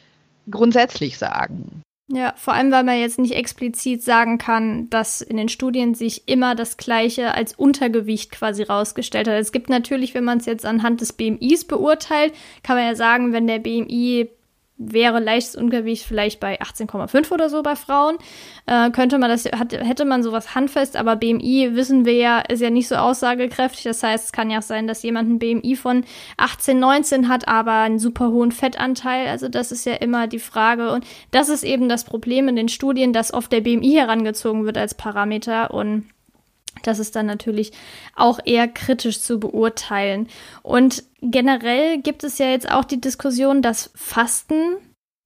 grundsätzlich sagen. Ja, vor allem, weil man jetzt nicht explizit sagen kann, dass in den Studien sich immer das Gleiche als Untergewicht quasi rausgestellt hat. Es gibt natürlich, wenn man es jetzt anhand des BMIs beurteilt, kann man ja sagen, wenn der BMI wäre leichtes Ungewicht vielleicht bei 18,5 oder so bei Frauen. Äh, könnte man das, hat, hätte man sowas handfest, aber BMI wissen wir ja, ist ja nicht so aussagekräftig. Das heißt, es kann ja auch sein, dass jemand ein BMI von 18, 19 hat, aber einen super hohen Fettanteil. Also das ist ja immer die Frage. Und das ist eben das Problem in den Studien, dass oft der BMI herangezogen wird als Parameter und das ist dann natürlich auch eher kritisch zu beurteilen. Und generell gibt es ja jetzt auch die Diskussion, dass Fasten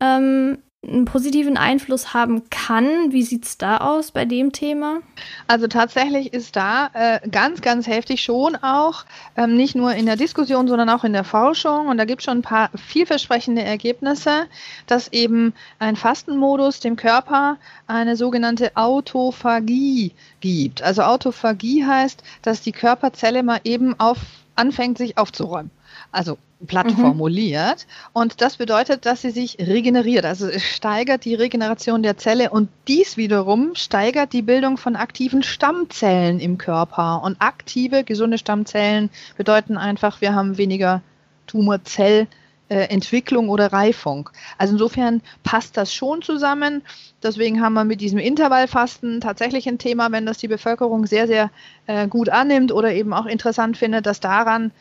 ähm, einen positiven Einfluss haben kann. Wie sieht es da aus bei dem Thema? Also tatsächlich ist da äh, ganz, ganz heftig schon auch, ähm, nicht nur in der Diskussion, sondern auch in der Forschung. Und da gibt es schon ein paar vielversprechende Ergebnisse, dass eben ein Fastenmodus dem Körper eine sogenannte Autophagie gibt. Also Autophagie heißt, dass die Körperzelle mal eben auf, anfängt, sich aufzuräumen. Also platt mhm. formuliert. Und das bedeutet, dass sie sich regeneriert. Also es steigert die Regeneration der Zelle und dies wiederum steigert die Bildung von aktiven Stammzellen im Körper. Und aktive, gesunde Stammzellen bedeuten einfach, wir haben weniger Tumorzellentwicklung oder Reifung. Also insofern passt das schon zusammen. Deswegen haben wir mit diesem Intervallfasten tatsächlich ein Thema, wenn das die Bevölkerung sehr, sehr äh, gut annimmt oder eben auch interessant findet, dass daran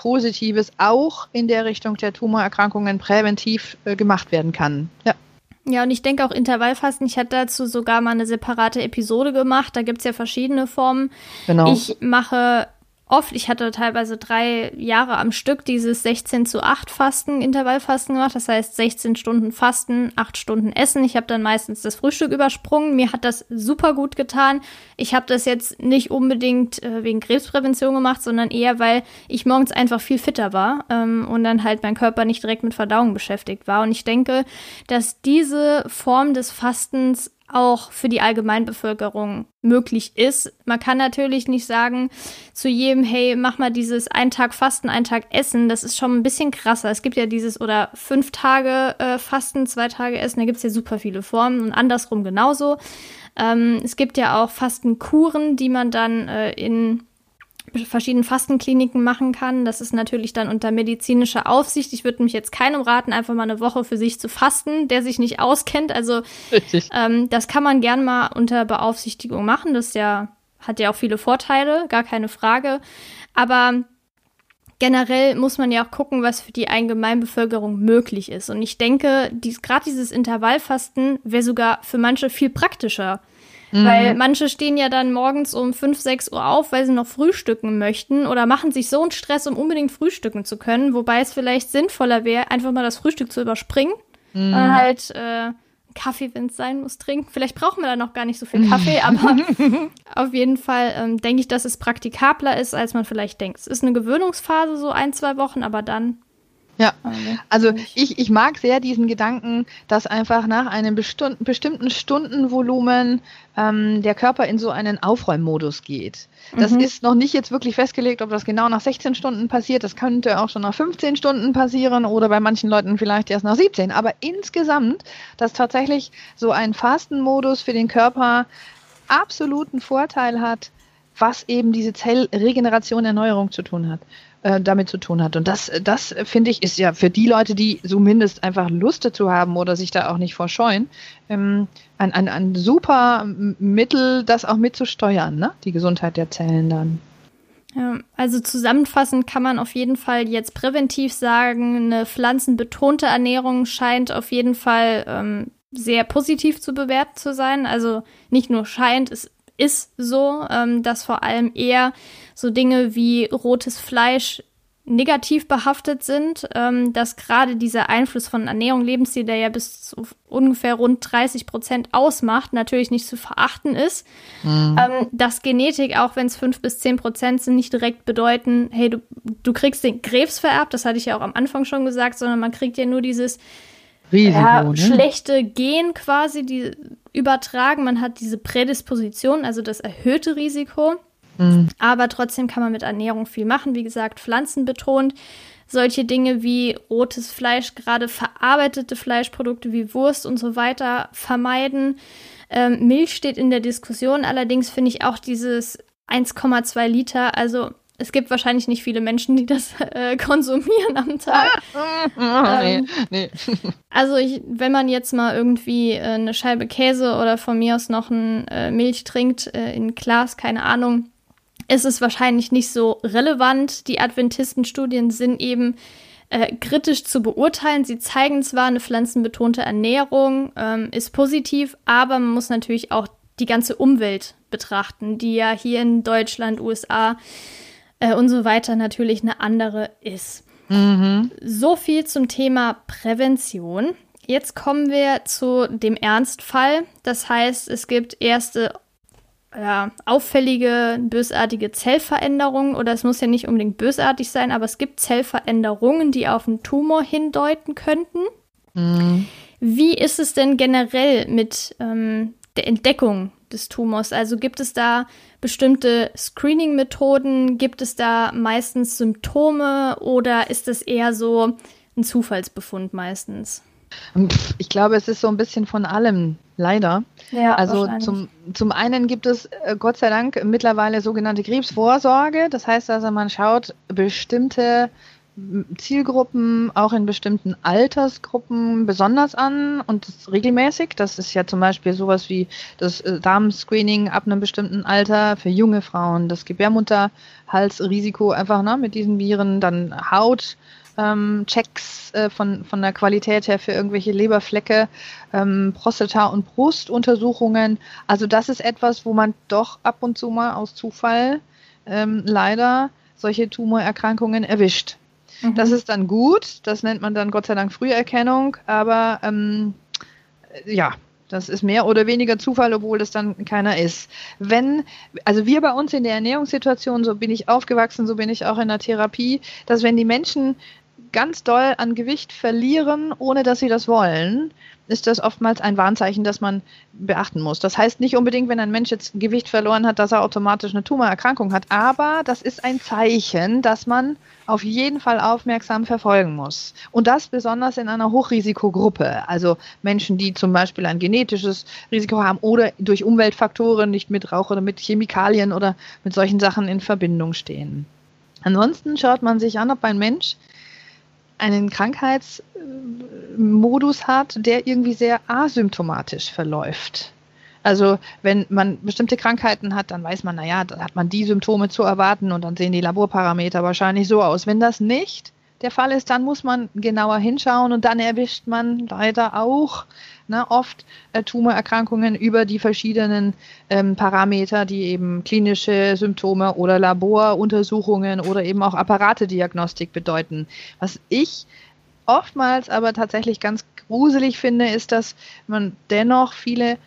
Positives auch in der Richtung der Tumorerkrankungen präventiv äh, gemacht werden kann. Ja. Ja, und ich denke auch Intervallfasten, ich hatte dazu sogar mal eine separate Episode gemacht. Da gibt es ja verschiedene Formen. Genau. Ich mache oft, ich hatte teilweise drei Jahre am Stück dieses 16 zu 8 Fasten, Intervallfasten gemacht. Das heißt 16 Stunden Fasten, 8 Stunden Essen. Ich habe dann meistens das Frühstück übersprungen. Mir hat das super gut getan. Ich habe das jetzt nicht unbedingt äh, wegen Krebsprävention gemacht, sondern eher, weil ich morgens einfach viel fitter war ähm, und dann halt mein Körper nicht direkt mit Verdauung beschäftigt war. Und ich denke, dass diese Form des Fastens auch für die Allgemeinbevölkerung möglich ist. Man kann natürlich nicht sagen zu jedem, hey, mach mal dieses ein Tag Fasten, ein Tag Essen. Das ist schon ein bisschen krasser. Es gibt ja dieses oder fünf Tage äh, Fasten, zwei Tage Essen. Da gibt es ja super viele Formen und andersrum genauso. Ähm, es gibt ja auch Fastenkuren, die man dann äh, in verschiedenen Fastenkliniken machen kann. Das ist natürlich dann unter medizinischer Aufsicht. Ich würde mich jetzt keinem raten, einfach mal eine Woche für sich zu fasten, der sich nicht auskennt. Also ähm, das kann man gern mal unter Beaufsichtigung machen. Das ja, hat ja auch viele Vorteile, gar keine Frage. Aber generell muss man ja auch gucken, was für die Allgemeinbevölkerung möglich ist. Und ich denke, dies, gerade dieses Intervallfasten wäre sogar für manche viel praktischer. Mhm. Weil manche stehen ja dann morgens um 5, 6 Uhr auf, weil sie noch frühstücken möchten oder machen sich so einen Stress, um unbedingt frühstücken zu können, wobei es vielleicht sinnvoller wäre, einfach mal das Frühstück zu überspringen mhm. und halt äh, Kaffee, wenn es sein muss, trinken. Vielleicht brauchen wir da noch gar nicht so viel Kaffee, aber auf jeden Fall ähm, denke ich, dass es praktikabler ist, als man vielleicht denkt. Es ist eine Gewöhnungsphase, so ein, zwei Wochen, aber dann ja, also ich, ich mag sehr diesen Gedanken, dass einfach nach einem bestimmten Stundenvolumen ähm, der Körper in so einen Aufräummodus geht. Das mhm. ist noch nicht jetzt wirklich festgelegt, ob das genau nach 16 Stunden passiert. Das könnte auch schon nach 15 Stunden passieren oder bei manchen Leuten vielleicht erst nach 17. Aber insgesamt, dass tatsächlich so ein Fastenmodus für den Körper absoluten Vorteil hat, was eben diese Zellregeneration, Erneuerung zu tun hat äh, damit zu tun hat. Und das, das finde ich, ist ja für die Leute, die zumindest einfach Lust dazu haben oder sich da auch nicht vorscheuen, ähm, ein, ein, ein super Mittel, das auch mitzusteuern, ne? die Gesundheit der Zellen dann. Also zusammenfassend kann man auf jeden Fall jetzt präventiv sagen, eine pflanzenbetonte Ernährung scheint auf jeden Fall ähm, sehr positiv zu bewerten zu sein. Also nicht nur scheint, es ist so, ähm, dass vor allem eher so Dinge wie rotes Fleisch negativ behaftet sind, ähm, dass gerade dieser Einfluss von Ernährung, Lebensstil, der ja bis zu ungefähr rund 30 Prozent ausmacht, natürlich nicht zu verachten ist. Mhm. Ähm, dass Genetik, auch wenn es 5 bis 10 Prozent sind, nicht direkt bedeuten, hey, du, du kriegst den Krebs vererbt, das hatte ich ja auch am Anfang schon gesagt, sondern man kriegt ja nur dieses Risiko, ja, ne? schlechte Gen quasi, die übertragen. Man hat diese Prädisposition, also das erhöhte Risiko. Mhm. Aber trotzdem kann man mit Ernährung viel machen. Wie gesagt, pflanzenbetont. Solche Dinge wie rotes Fleisch, gerade verarbeitete Fleischprodukte wie Wurst und so weiter vermeiden. Ähm, Milch steht in der Diskussion. Allerdings finde ich auch dieses 1,2 Liter, also es gibt wahrscheinlich nicht viele Menschen, die das äh, konsumieren am Tag. ähm, nee, nee. also ich, wenn man jetzt mal irgendwie äh, eine Scheibe Käse oder von mir aus noch ein äh, Milch trinkt äh, in Glas, keine Ahnung, ist es wahrscheinlich nicht so relevant. Die Adventistenstudien sind eben äh, kritisch zu beurteilen. Sie zeigen zwar, eine pflanzenbetonte Ernährung ähm, ist positiv, aber man muss natürlich auch die ganze Umwelt betrachten, die ja hier in Deutschland, USA äh, und so weiter natürlich eine andere ist. Mhm. So viel zum Thema Prävention. Jetzt kommen wir zu dem Ernstfall. Das heißt, es gibt erste ja, auffällige, bösartige Zellveränderungen oder es muss ja nicht unbedingt bösartig sein, aber es gibt Zellveränderungen, die auf einen Tumor hindeuten könnten. Mhm. Wie ist es denn generell mit ähm, der Entdeckung des Tumors? Also gibt es da bestimmte Screening-Methoden? Gibt es da meistens Symptome oder ist es eher so ein Zufallsbefund meistens? Ich glaube, es ist so ein bisschen von allem, leider. Ja, also zum, zum einen gibt es äh, Gott sei Dank mittlerweile sogenannte Krebsvorsorge. Das heißt also, man schaut bestimmte Zielgruppen auch in bestimmten Altersgruppen besonders an und das regelmäßig. Das ist ja zum Beispiel sowas wie das äh, Damenscreening ab einem bestimmten Alter für junge Frauen, das Gebärmutterhalsrisiko einfach ne, mit diesen Viren, dann Haut ähm, Checks äh, von, von der Qualität her für irgendwelche Leberflecke, ähm, Prostata- und Brustuntersuchungen. Also das ist etwas, wo man doch ab und zu mal aus Zufall ähm, leider solche Tumorerkrankungen erwischt. Mhm. Das ist dann gut, das nennt man dann Gott sei Dank Früherkennung, aber ähm, ja, das ist mehr oder weniger Zufall, obwohl das dann keiner ist. Wenn, also wir bei uns in der Ernährungssituation, so bin ich aufgewachsen, so bin ich auch in der Therapie, dass wenn die Menschen ganz doll an Gewicht verlieren, ohne dass sie das wollen, ist das oftmals ein Warnzeichen, das man beachten muss. Das heißt nicht unbedingt, wenn ein Mensch jetzt Gewicht verloren hat, dass er automatisch eine Tumorerkrankung hat, aber das ist ein Zeichen, dass man auf jeden Fall aufmerksam verfolgen muss. Und das besonders in einer Hochrisikogruppe, also Menschen, die zum Beispiel ein genetisches Risiko haben oder durch Umweltfaktoren nicht mit Rauch oder mit Chemikalien oder mit solchen Sachen in Verbindung stehen. Ansonsten schaut man sich an, ob ein Mensch einen Krankheitsmodus hat, der irgendwie sehr asymptomatisch verläuft. Also wenn man bestimmte Krankheiten hat, dann weiß man, naja, da hat man die Symptome zu erwarten und dann sehen die Laborparameter wahrscheinlich so aus. Wenn das nicht der Fall ist, dann muss man genauer hinschauen und dann erwischt man leider auch ne, oft äh, Tumorerkrankungen über die verschiedenen ähm, Parameter, die eben klinische Symptome oder Laboruntersuchungen oder eben auch Apparatediagnostik bedeuten. Was ich oftmals aber tatsächlich ganz gruselig finde, ist, dass man dennoch viele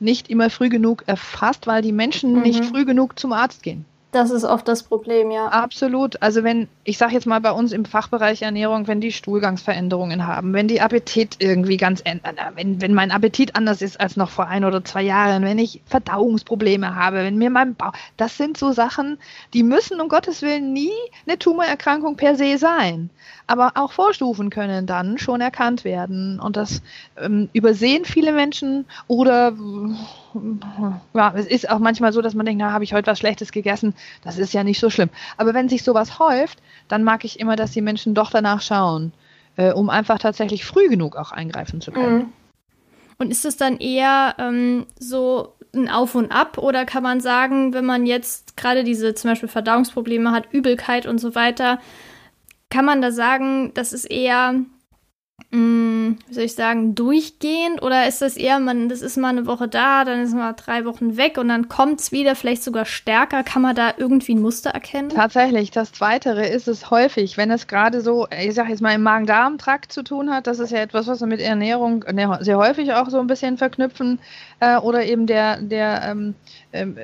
nicht immer früh genug erfasst, weil die Menschen mhm. nicht früh genug zum Arzt gehen. Das ist oft das Problem, ja. Absolut. Also wenn, ich sage jetzt mal bei uns im Fachbereich Ernährung, wenn die Stuhlgangsveränderungen haben, wenn die Appetit irgendwie ganz, wenn, wenn mein Appetit anders ist als noch vor ein oder zwei Jahren, wenn ich Verdauungsprobleme habe, wenn mir mein Bauch, das sind so Sachen, die müssen um Gottes Willen nie eine Tumorerkrankung per se sein. Aber auch Vorstufen können dann schon erkannt werden. Und das ähm, übersehen viele Menschen oder ja, es ist auch manchmal so, dass man denkt, na, habe ich heute was Schlechtes gegessen. Das ist ja nicht so schlimm. Aber wenn sich sowas häuft, dann mag ich immer, dass die Menschen doch danach schauen, äh, um einfach tatsächlich früh genug auch eingreifen zu können. Mhm. Und ist es dann eher ähm, so ein Auf und Ab oder kann man sagen, wenn man jetzt gerade diese zum Beispiel Verdauungsprobleme hat, Übelkeit und so weiter, kann man da sagen, das ist eher, mm, wie soll ich sagen, durchgehend? Oder ist das eher, man, das ist mal eine Woche da, dann ist man drei Wochen weg und dann kommt es wieder, vielleicht sogar stärker? Kann man da irgendwie ein Muster erkennen? Tatsächlich, das Zweitere ist es häufig, wenn es gerade so, ich sag jetzt mal, im Magen-Darm-Trakt zu tun hat. Das ist ja etwas, was wir mit Ernährung ne, sehr häufig auch so ein bisschen verknüpfen. Äh, oder eben der, der ähm, ähm,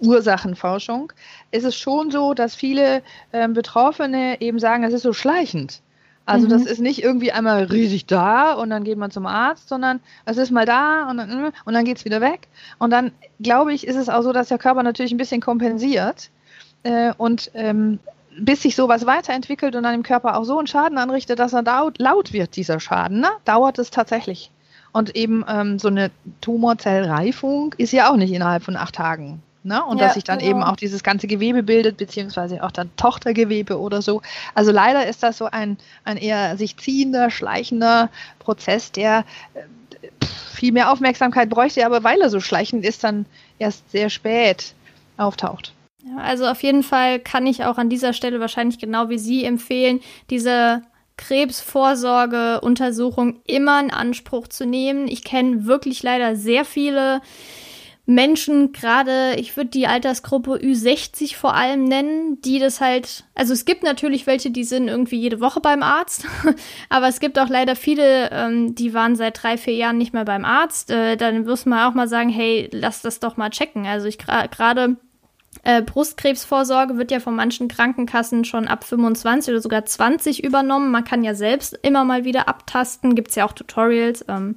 Ursachenforschung, ist es schon so, dass viele ähm, Betroffene eben sagen, es ist so schleichend. Also mhm. das ist nicht irgendwie einmal riesig da und dann geht man zum Arzt, sondern es ist mal da und dann, und dann geht es wieder weg. Und dann, glaube ich, ist es auch so, dass der Körper natürlich ein bisschen kompensiert äh, und ähm, bis sich sowas weiterentwickelt und dann im Körper auch so einen Schaden anrichtet, dass er laut, laut wird, dieser Schaden, ne? dauert es tatsächlich. Und eben ähm, so eine Tumorzellreifung ist ja auch nicht innerhalb von acht Tagen. Ne? Und ja, dass sich dann genau. eben auch dieses ganze Gewebe bildet, beziehungsweise auch dann Tochtergewebe oder so. Also leider ist das so ein, ein eher sich ziehender, schleichender Prozess, der äh, viel mehr Aufmerksamkeit bräuchte, aber weil er so schleichend ist, dann erst sehr spät auftaucht. Ja, also auf jeden Fall kann ich auch an dieser Stelle wahrscheinlich genau wie Sie empfehlen, diese Krebsvorsorgeuntersuchung immer in Anspruch zu nehmen. Ich kenne wirklich leider sehr viele Menschen, gerade, ich würde die Altersgruppe Ü60 vor allem nennen, die das halt, also es gibt natürlich welche, die sind irgendwie jede Woche beim Arzt, aber es gibt auch leider viele, ähm, die waren seit drei, vier Jahren nicht mehr beim Arzt. Äh, dann muss man auch mal sagen, hey, lass das doch mal checken. Also ich gerade äh, Brustkrebsvorsorge wird ja von manchen Krankenkassen schon ab 25 oder sogar 20 übernommen. Man kann ja selbst immer mal wieder abtasten, gibt's ja auch Tutorials. Ähm,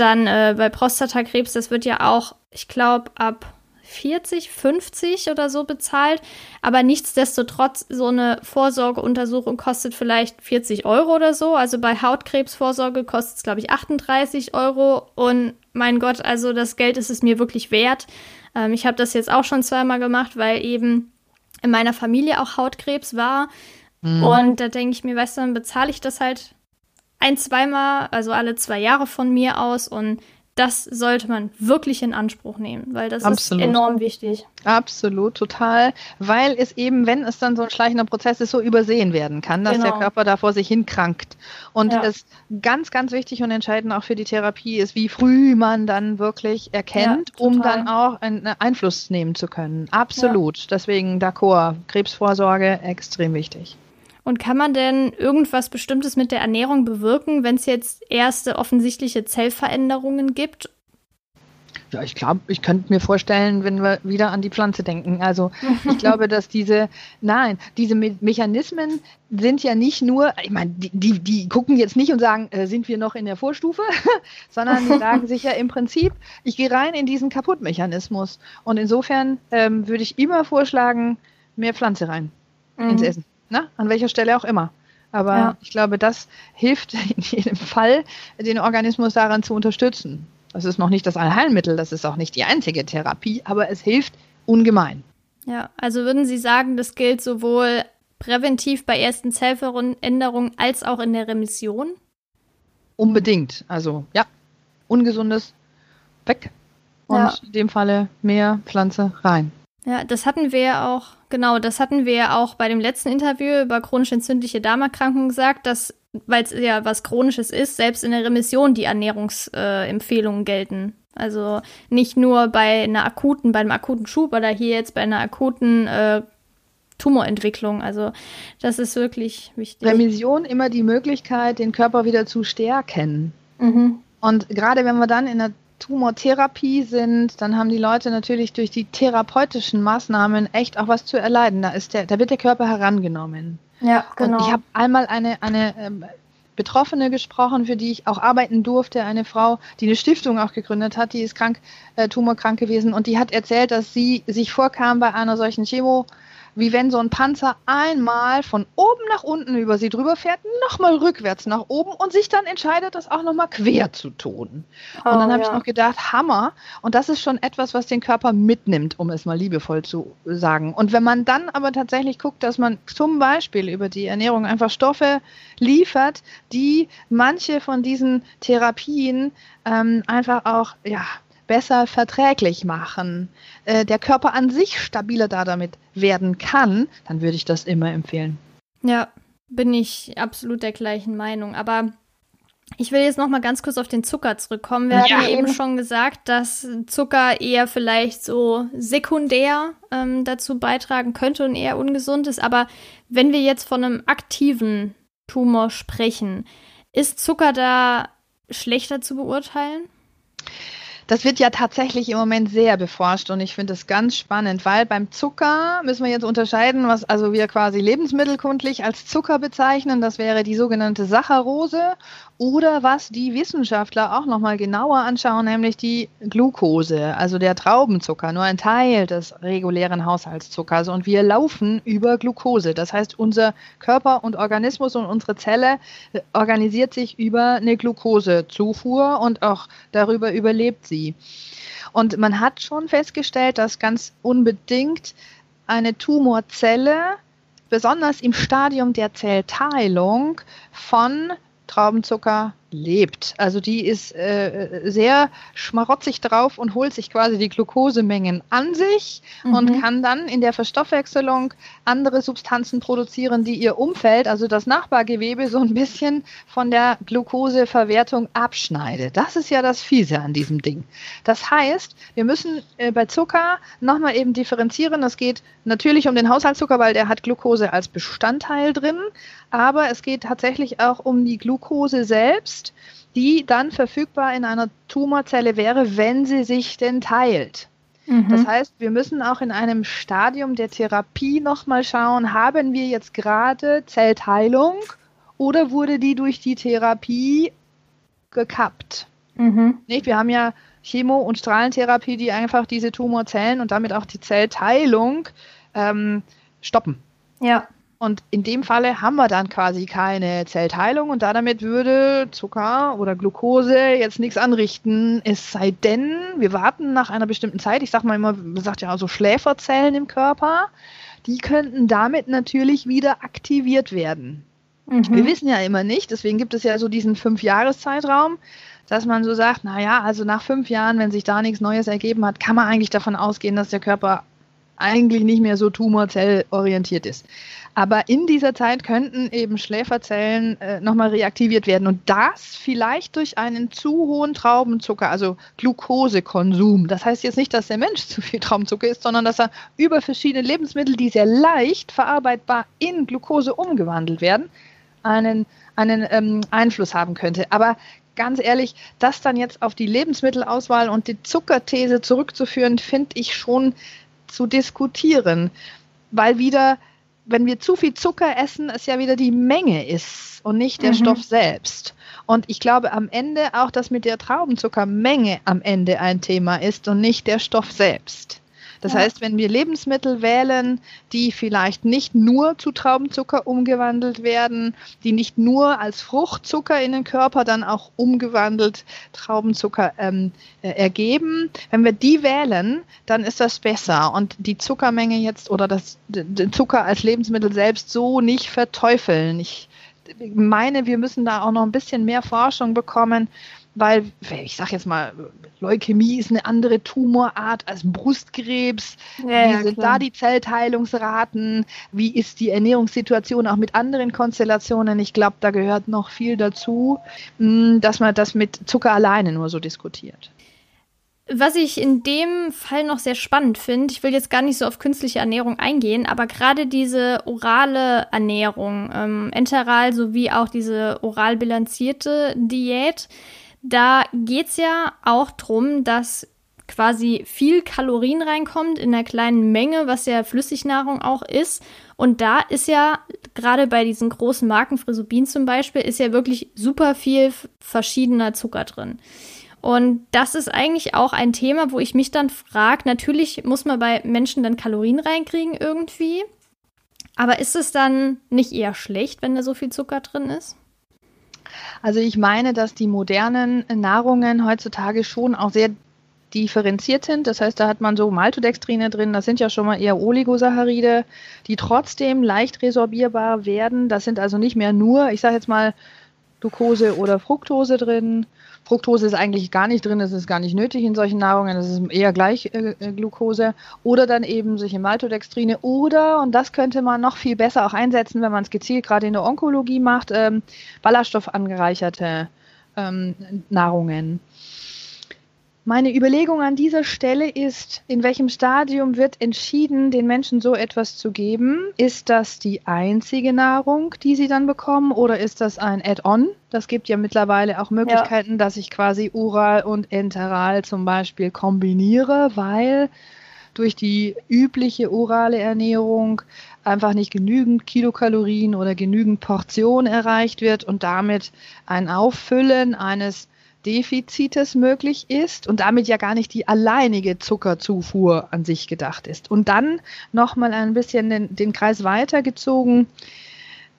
dann äh, bei Prostatakrebs, das wird ja auch, ich glaube, ab 40, 50 oder so bezahlt. Aber nichtsdestotrotz, so eine Vorsorgeuntersuchung kostet vielleicht 40 Euro oder so. Also bei Hautkrebsvorsorge kostet es, glaube ich, 38 Euro. Und mein Gott, also das Geld ist es mir wirklich wert. Ähm, ich habe das jetzt auch schon zweimal gemacht, weil eben in meiner Familie auch Hautkrebs war. Mhm. Und da denke ich mir, weißt du, dann bezahle ich das halt ein, zweimal, also alle zwei Jahre von mir aus und das sollte man wirklich in Anspruch nehmen, weil das Absolut. ist enorm wichtig. Absolut, total, weil es eben, wenn es dann so ein schleichender Prozess ist, so übersehen werden kann, dass genau. der Körper da vor sich hinkrankt. Und ja. es ganz, ganz wichtig und entscheidend auch für die Therapie ist, wie früh man dann wirklich erkennt, ja, um dann auch einen Einfluss nehmen zu können. Absolut. Ja. Deswegen d'accord, Krebsvorsorge extrem wichtig. Und kann man denn irgendwas Bestimmtes mit der Ernährung bewirken, wenn es jetzt erste offensichtliche Zellveränderungen gibt? Ja, ich glaube, ich könnte mir vorstellen, wenn wir wieder an die Pflanze denken. Also ich glaube, dass diese, nein, diese Me Mechanismen sind ja nicht nur, ich meine, die, die, die, gucken jetzt nicht und sagen, äh, sind wir noch in der Vorstufe, sondern die sagen sich ja im Prinzip, ich gehe rein in diesen Kaputtmechanismus. Und insofern ähm, würde ich immer vorschlagen, mehr Pflanze rein mhm. ins Essen ne? an welcher Stelle auch immer. Aber ja. ich glaube, das hilft in jedem Fall, den Organismus daran zu unterstützen. Das ist noch nicht das Allheilmittel, das ist auch nicht die einzige Therapie, aber es hilft ungemein. Ja, also würden Sie sagen, das gilt sowohl präventiv bei ersten Zellveränderungen als auch in der Remission? Unbedingt. Also ja, ungesundes weg und ja. in dem Falle mehr Pflanze rein. Ja, das hatten wir ja auch, genau, das hatten wir ja auch bei dem letzten Interview über chronisch entzündliche Darmerkrankungen gesagt, dass, weil es ja was Chronisches ist, selbst in der Remission die Ernährungsempfehlungen äh, gelten. Also nicht nur bei einer akuten, bei einem akuten Schub oder hier jetzt bei einer akuten äh, Tumorentwicklung. Also das ist wirklich wichtig. Remission immer die Möglichkeit, den Körper wieder zu stärken. Mhm. Und gerade wenn wir dann in der Tumortherapie sind, dann haben die Leute natürlich durch die therapeutischen Maßnahmen echt auch was zu erleiden. Da, ist der, da wird der Körper herangenommen. Ja, genau. Und ich habe einmal eine, eine ähm, Betroffene gesprochen, für die ich auch arbeiten durfte, eine Frau, die eine Stiftung auch gegründet hat, die ist krank, äh, tumorkrank gewesen und die hat erzählt, dass sie sich vorkam bei einer solchen Chemo wie wenn so ein Panzer einmal von oben nach unten über sie drüber fährt, nochmal rückwärts nach oben und sich dann entscheidet, das auch nochmal quer zu tun. Oh, und dann habe ja. ich noch gedacht, Hammer. Und das ist schon etwas, was den Körper mitnimmt, um es mal liebevoll zu sagen. Und wenn man dann aber tatsächlich guckt, dass man zum Beispiel über die Ernährung einfach Stoffe liefert, die manche von diesen Therapien ähm, einfach auch, ja, besser verträglich machen, äh, der Körper an sich stabiler da damit werden kann, dann würde ich das immer empfehlen. Ja, bin ich absolut der gleichen Meinung. Aber ich will jetzt noch mal ganz kurz auf den Zucker zurückkommen. Wir ja. hatten ja eben schon gesagt, dass Zucker eher vielleicht so sekundär ähm, dazu beitragen könnte und eher ungesund ist. Aber wenn wir jetzt von einem aktiven Tumor sprechen, ist Zucker da schlechter zu beurteilen? Das wird ja tatsächlich im Moment sehr beforscht und ich finde es ganz spannend, weil beim Zucker müssen wir jetzt unterscheiden, was also wir quasi lebensmittelkundlich als Zucker bezeichnen. Das wäre die sogenannte Saccharose oder was die Wissenschaftler auch nochmal genauer anschauen, nämlich die Glucose, also der Traubenzucker, nur ein Teil des regulären Haushaltszuckers. Und wir laufen über Glucose. Das heißt, unser Körper und Organismus und unsere Zelle äh, organisiert sich über eine Glukosezufuhr und auch darüber überlebt sie. Und man hat schon festgestellt, dass ganz unbedingt eine Tumorzelle, besonders im Stadium der Zellteilung, von Traubenzucker lebt. Also die ist äh, sehr schmarotzig drauf und holt sich quasi die Glukosemengen an sich mhm. und kann dann in der Verstoffwechselung andere Substanzen produzieren, die ihr Umfeld, also das Nachbargewebe, so ein bisschen von der Glukoseverwertung abschneidet. Das ist ja das Fiese an diesem Ding. Das heißt, wir müssen äh, bei Zucker nochmal eben differenzieren. Es geht natürlich um den Haushaltszucker, weil der hat Glucose als Bestandteil drin, aber es geht tatsächlich auch um die Glucose selbst ist, die dann verfügbar in einer Tumorzelle wäre, wenn sie sich denn teilt. Mhm. Das heißt, wir müssen auch in einem Stadium der Therapie nochmal schauen, haben wir jetzt gerade Zellteilung oder wurde die durch die Therapie gekappt? Mhm. Nicht? Wir haben ja Chemo- und Strahlentherapie, die einfach diese Tumorzellen und damit auch die Zellteilung ähm, stoppen. Ja. Und in dem Falle haben wir dann quasi keine Zellteilung und damit würde Zucker oder Glucose jetzt nichts anrichten. Es sei denn, wir warten nach einer bestimmten Zeit. Ich sag mal immer, man sagt ja so Schläferzellen im Körper. Die könnten damit natürlich wieder aktiviert werden. Mhm. Wir wissen ja immer nicht, deswegen gibt es ja so diesen Fünf-Jahres-Zeitraum, dass man so sagt, naja, also nach fünf Jahren, wenn sich da nichts Neues ergeben hat, kann man eigentlich davon ausgehen, dass der Körper eigentlich nicht mehr so tumorzellorientiert ist. Aber in dieser Zeit könnten eben Schläferzellen äh, nochmal reaktiviert werden und das vielleicht durch einen zu hohen Traubenzucker, also Glukosekonsum. Das heißt jetzt nicht, dass der Mensch zu viel Traubenzucker isst, sondern dass er über verschiedene Lebensmittel, die sehr leicht verarbeitbar in Glucose umgewandelt werden, einen, einen ähm, Einfluss haben könnte. Aber ganz ehrlich, das dann jetzt auf die Lebensmittelauswahl und die Zuckerthese zurückzuführen, finde ich schon zu diskutieren, weil wieder wenn wir zu viel Zucker essen, es ja wieder die Menge ist und nicht der mhm. Stoff selbst. Und ich glaube am Ende auch, dass mit der Traubenzuckermenge am Ende ein Thema ist und nicht der Stoff selbst. Das ja. heißt, wenn wir Lebensmittel wählen, die vielleicht nicht nur zu Traubenzucker umgewandelt werden, die nicht nur als Fruchtzucker in den Körper dann auch umgewandelt Traubenzucker ähm, äh, ergeben, wenn wir die wählen, dann ist das besser. Und die Zuckermenge jetzt oder das den Zucker als Lebensmittel selbst so nicht verteufeln. Ich meine, wir müssen da auch noch ein bisschen mehr Forschung bekommen, weil, ich sage jetzt mal, Leukämie ist eine andere Tumorart als Brustkrebs. Ja, Wie sind klar. da die Zellteilungsraten? Wie ist die Ernährungssituation auch mit anderen Konstellationen? Ich glaube, da gehört noch viel dazu, hm, dass man das mit Zucker alleine nur so diskutiert. Was ich in dem Fall noch sehr spannend finde, ich will jetzt gar nicht so auf künstliche Ernährung eingehen, aber gerade diese orale Ernährung, ähm, enteral sowie auch diese oral bilanzierte Diät, da geht's ja auch drum, dass quasi viel Kalorien reinkommt in einer kleinen Menge, was ja Flüssignahrung auch ist. Und da ist ja gerade bei diesen großen Marken, Frisubin zum Beispiel, ist ja wirklich super viel verschiedener Zucker drin. Und das ist eigentlich auch ein Thema, wo ich mich dann frage, natürlich muss man bei Menschen dann Kalorien reinkriegen irgendwie. Aber ist es dann nicht eher schlecht, wenn da so viel Zucker drin ist? Also ich meine, dass die modernen Nahrungen heutzutage schon auch sehr differenziert sind. Das heißt, da hat man so Maltodextrine drin, das sind ja schon mal eher Oligosaccharide, die trotzdem leicht resorbierbar werden. Das sind also nicht mehr nur, ich sage jetzt mal, Glucose oder Fructose drin, Fructose ist eigentlich gar nicht drin, das ist gar nicht nötig in solchen Nahrungen, das ist eher gleich äh, äh, Glucose. Oder dann eben solche Maltodextrine. Oder, und das könnte man noch viel besser auch einsetzen, wenn man es gezielt gerade in der Onkologie macht, ähm, ballaststoffangereicherte ähm, Nahrungen. Meine Überlegung an dieser Stelle ist, in welchem Stadium wird entschieden, den Menschen so etwas zu geben? Ist das die einzige Nahrung, die sie dann bekommen, oder ist das ein Add-on? Das gibt ja mittlerweile auch Möglichkeiten, ja. dass ich quasi oral und enteral zum Beispiel kombiniere, weil durch die übliche orale Ernährung einfach nicht genügend Kilokalorien oder genügend Portion erreicht wird und damit ein Auffüllen eines Defizites möglich ist und damit ja gar nicht die alleinige Zuckerzufuhr an sich gedacht ist. Und dann nochmal ein bisschen den, den Kreis weitergezogen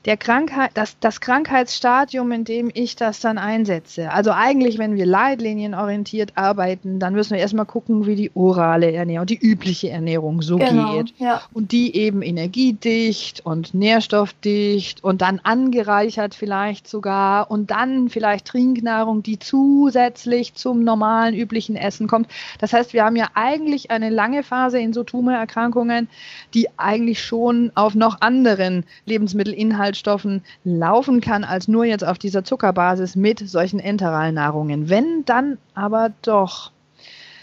der Krankheit, das, das Krankheitsstadium, in dem ich das dann einsetze. Also eigentlich, wenn wir leitlinienorientiert arbeiten, dann müssen wir erstmal gucken, wie die orale Ernährung, die übliche Ernährung so genau, geht. Ja. Und die eben energiedicht und nährstoffdicht und dann angereichert vielleicht sogar und dann vielleicht Trinknahrung, die zusätzlich zum normalen üblichen Essen kommt. Das heißt, wir haben ja eigentlich eine lange Phase in so Tumorerkrankungen, die eigentlich schon auf noch anderen Lebensmittelinhalten Inhaltsstoffen laufen kann, als nur jetzt auf dieser Zuckerbasis mit solchen Enteralnahrungen. Wenn dann aber doch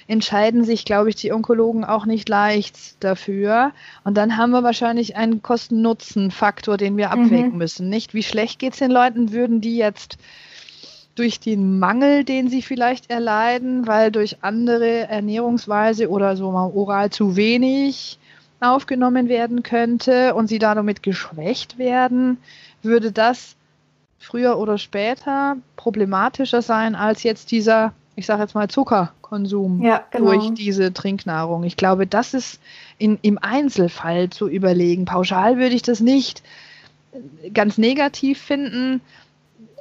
entscheiden sich, glaube ich, die Onkologen auch nicht leicht dafür. Und dann haben wir wahrscheinlich einen Kosten-Nutzen-Faktor, den wir abwägen mhm. müssen. Nicht, wie schlecht geht es den Leuten, würden die jetzt durch den Mangel, den sie vielleicht erleiden, weil durch andere Ernährungsweise oder so mal oral zu wenig aufgenommen werden könnte und sie damit geschwächt werden, würde das früher oder später problematischer sein als jetzt dieser, ich sage jetzt mal, Zuckerkonsum ja, genau. durch diese Trinknahrung. Ich glaube, das ist in, im Einzelfall zu überlegen. Pauschal würde ich das nicht ganz negativ finden,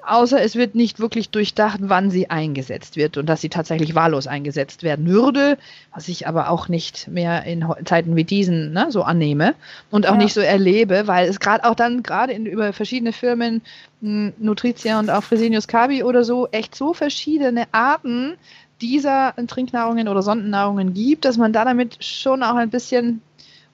außer es wird nicht wirklich durchdacht, wann sie eingesetzt wird und dass sie tatsächlich wahllos eingesetzt werden würde, was ich aber auch nicht mehr in Zeiten wie diesen ne, so annehme und auch ja. nicht so erlebe, weil es gerade auch dann gerade über verschiedene Firmen, hm, Nutritia und auch Fresenius Kabi oder so, echt so verschiedene Arten dieser Trinknahrungen oder Sondennahrungen gibt, dass man da damit schon auch ein bisschen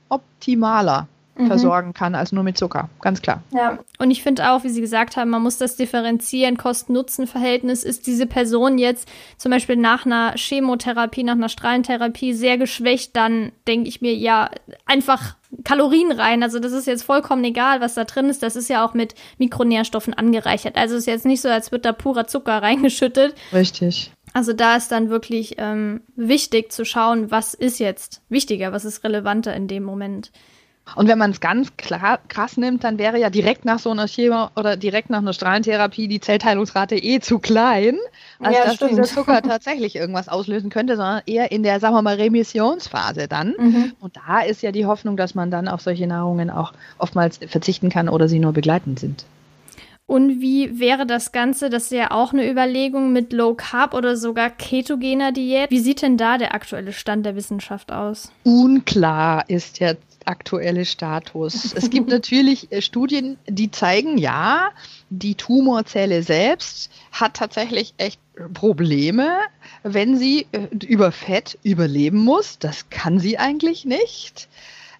optimaler mhm. versorgen kann als nur mit Zucker. Ganz klar. Ja, und ich finde auch, wie Sie gesagt haben, man muss das differenzieren. Kosten-Nutzen-Verhältnis ist diese Person jetzt zum Beispiel nach einer Chemotherapie, nach einer Strahlentherapie sehr geschwächt, dann denke ich mir, ja, einfach Kalorien rein. Also das ist jetzt vollkommen egal, was da drin ist. Das ist ja auch mit Mikronährstoffen angereichert. Also es ist jetzt nicht so, als wird da purer Zucker reingeschüttet. Richtig. Also da ist dann wirklich ähm, wichtig zu schauen, was ist jetzt wichtiger, was ist relevanter in dem Moment. Und wenn man es ganz klar, krass nimmt, dann wäre ja direkt nach so einer Chemo oder direkt nach einer Strahlentherapie die Zellteilungsrate eh zu klein, als ja, dass stimmt. dieser Zucker tatsächlich irgendwas auslösen könnte, sondern eher in der, sagen wir mal, Remissionsphase dann. Mhm. Und da ist ja die Hoffnung, dass man dann auf solche Nahrungen auch oftmals verzichten kann oder sie nur begleitend sind. Und wie wäre das Ganze? Das ist ja auch eine Überlegung mit Low Carb oder sogar ketogener Diät. Wie sieht denn da der aktuelle Stand der Wissenschaft aus? Unklar ist jetzt aktuelle Status. Es gibt natürlich äh, Studien, die zeigen, ja, die Tumorzelle selbst hat tatsächlich echt Probleme, wenn sie äh, über Fett überleben muss. Das kann sie eigentlich nicht.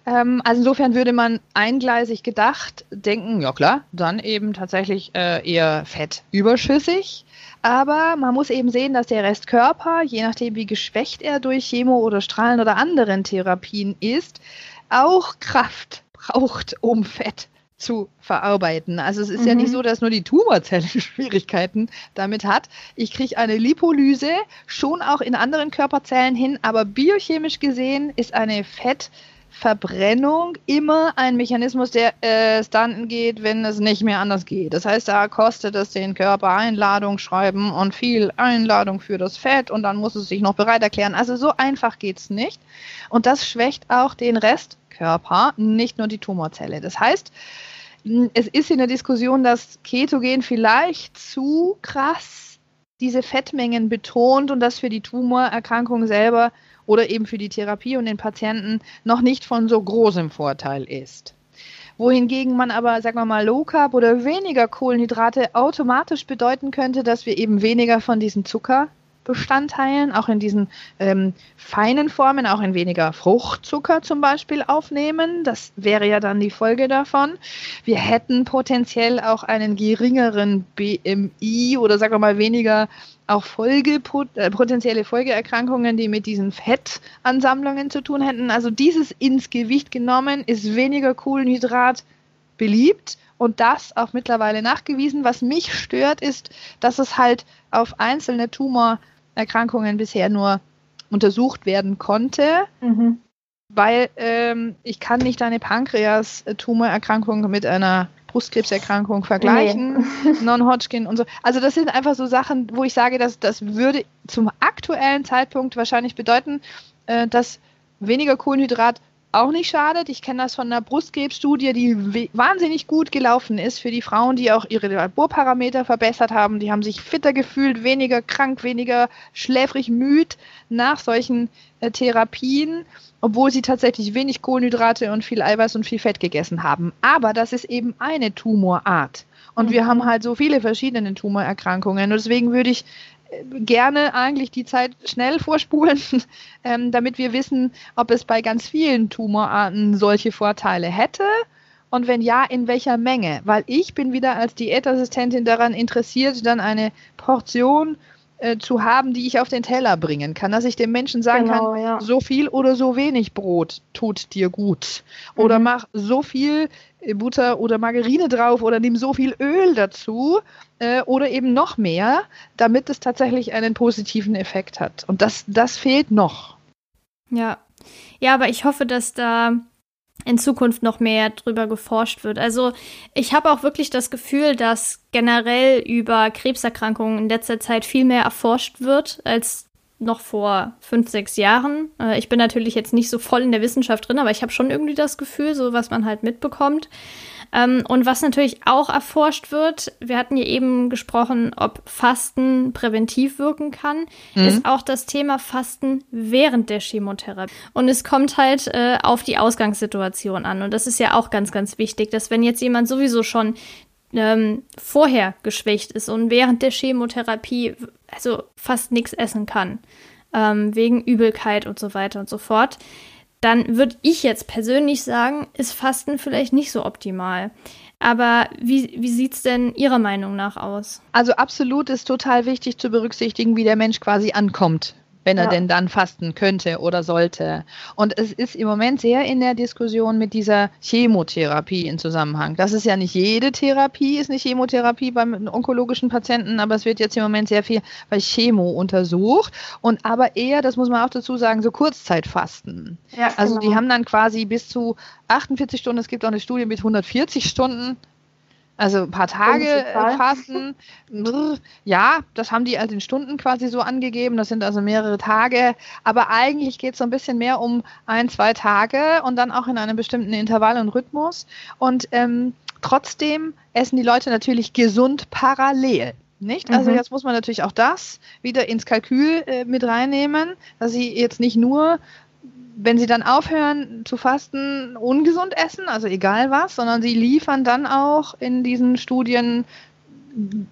Ähm, also insofern würde man eingleisig gedacht denken, ja klar, dann eben tatsächlich äh, eher Fett überschüssig. Aber man muss eben sehen, dass der Restkörper, je nachdem wie geschwächt er durch Chemo oder Strahlen oder anderen Therapien ist, auch Kraft braucht, um Fett zu verarbeiten. Also es ist mhm. ja nicht mhm. so, dass nur die Tumorzelle Schwierigkeiten damit hat. Ich kriege eine Lipolyse schon auch in anderen Körperzellen hin, aber biochemisch gesehen ist eine Fett Verbrennung immer ein Mechanismus, der äh, dann geht, wenn es nicht mehr anders geht. Das heißt, da kostet es den Körper Einladung schreiben und viel Einladung für das Fett und dann muss es sich noch bereit erklären. Also so einfach geht es nicht. Und das schwächt auch den Restkörper, nicht nur die Tumorzelle. Das heißt, es ist in der Diskussion, dass Ketogen vielleicht zu krass diese Fettmengen betont und das für die Tumorerkrankung selber oder eben für die Therapie und den Patienten noch nicht von so großem Vorteil ist. Wohingegen man aber, sagen wir mal, Low Carb oder weniger Kohlenhydrate automatisch bedeuten könnte, dass wir eben weniger von diesem Zucker Bestandteilen, auch in diesen ähm, feinen Formen, auch in weniger Fruchtzucker zum Beispiel aufnehmen. Das wäre ja dann die Folge davon. Wir hätten potenziell auch einen geringeren BMI oder sagen wir mal weniger auch Folge, äh, potenzielle Folgeerkrankungen, die mit diesen Fettansammlungen zu tun hätten. Also dieses ins Gewicht genommen ist weniger Kohlenhydrat beliebt und das auch mittlerweile nachgewiesen. Was mich stört, ist, dass es halt auf einzelne Tumor Erkrankungen bisher nur untersucht werden konnte, mhm. weil ähm, ich kann nicht eine Pankreas-Tumorerkrankung mit einer Brustkrebserkrankung vergleichen, nee. Non-Hodgkin und so. Also das sind einfach so Sachen, wo ich sage, dass das würde zum aktuellen Zeitpunkt wahrscheinlich bedeuten, äh, dass weniger Kohlenhydrat auch nicht schadet. Ich kenne das von einer Brustkrebsstudie, die wahnsinnig gut gelaufen ist für die Frauen, die auch ihre Laborparameter verbessert haben. Die haben sich fitter gefühlt, weniger krank, weniger schläfrig müd nach solchen äh, Therapien, obwohl sie tatsächlich wenig Kohlenhydrate und viel Eiweiß und viel Fett gegessen haben. Aber das ist eben eine Tumorart. Und mhm. wir haben halt so viele verschiedene Tumorerkrankungen. Und deswegen würde ich gerne eigentlich die Zeit schnell vorspulen, ähm, damit wir wissen, ob es bei ganz vielen Tumorarten solche Vorteile hätte und wenn ja, in welcher Menge. Weil ich bin wieder als Diätassistentin daran interessiert, dann eine Portion äh, zu haben, die ich auf den Teller bringen kann, dass ich dem Menschen sagen genau, kann, ja. so viel oder so wenig Brot tut dir gut. Oder mhm. mach so viel äh, Butter oder Margarine drauf oder nimm so viel Öl dazu äh, oder eben noch mehr, damit es tatsächlich einen positiven Effekt hat. Und das, das fehlt noch. Ja. Ja, aber ich hoffe, dass da in Zukunft noch mehr drüber geforscht wird. Also ich habe auch wirklich das Gefühl, dass generell über Krebserkrankungen in letzter Zeit viel mehr erforscht wird als noch vor fünf, sechs Jahren. Äh, ich bin natürlich jetzt nicht so voll in der Wissenschaft drin, aber ich habe schon irgendwie das Gefühl, so was man halt mitbekommt. Ähm, und was natürlich auch erforscht wird, wir hatten ja eben gesprochen, ob Fasten präventiv wirken kann, mhm. ist auch das Thema Fasten während der Chemotherapie. Und es kommt halt äh, auf die Ausgangssituation an. Und das ist ja auch ganz, ganz wichtig, dass wenn jetzt jemand sowieso schon ähm, vorher geschwächt ist und während der Chemotherapie also fast nichts essen kann, ähm, wegen Übelkeit und so weiter und so fort, dann würde ich jetzt persönlich sagen, ist Fasten vielleicht nicht so optimal. Aber wie, wie sieht es denn Ihrer Meinung nach aus? Also absolut ist total wichtig zu berücksichtigen, wie der Mensch quasi ankommt wenn er ja. denn dann fasten könnte oder sollte. Und es ist im Moment sehr in der Diskussion mit dieser Chemotherapie in Zusammenhang. Das ist ja nicht jede Therapie, ist eine Chemotherapie beim onkologischen Patienten, aber es wird jetzt im Moment sehr viel bei Chemo untersucht und aber eher, das muss man auch dazu sagen, so Kurzzeitfasten. Ja, also genau. die haben dann quasi bis zu 48 Stunden, es gibt auch eine Studie mit 140 Stunden also ein paar Tage äh, fasten. Ja, das haben die halt in Stunden quasi so angegeben. Das sind also mehrere Tage. Aber eigentlich geht es so ein bisschen mehr um ein, zwei Tage und dann auch in einem bestimmten Intervall und Rhythmus. Und ähm, trotzdem essen die Leute natürlich gesund parallel. Nicht? Also mhm. jetzt muss man natürlich auch das wieder ins Kalkül äh, mit reinnehmen, dass sie jetzt nicht nur wenn sie dann aufhören zu fasten, ungesund essen, also egal was, sondern sie liefern dann auch in diesen Studien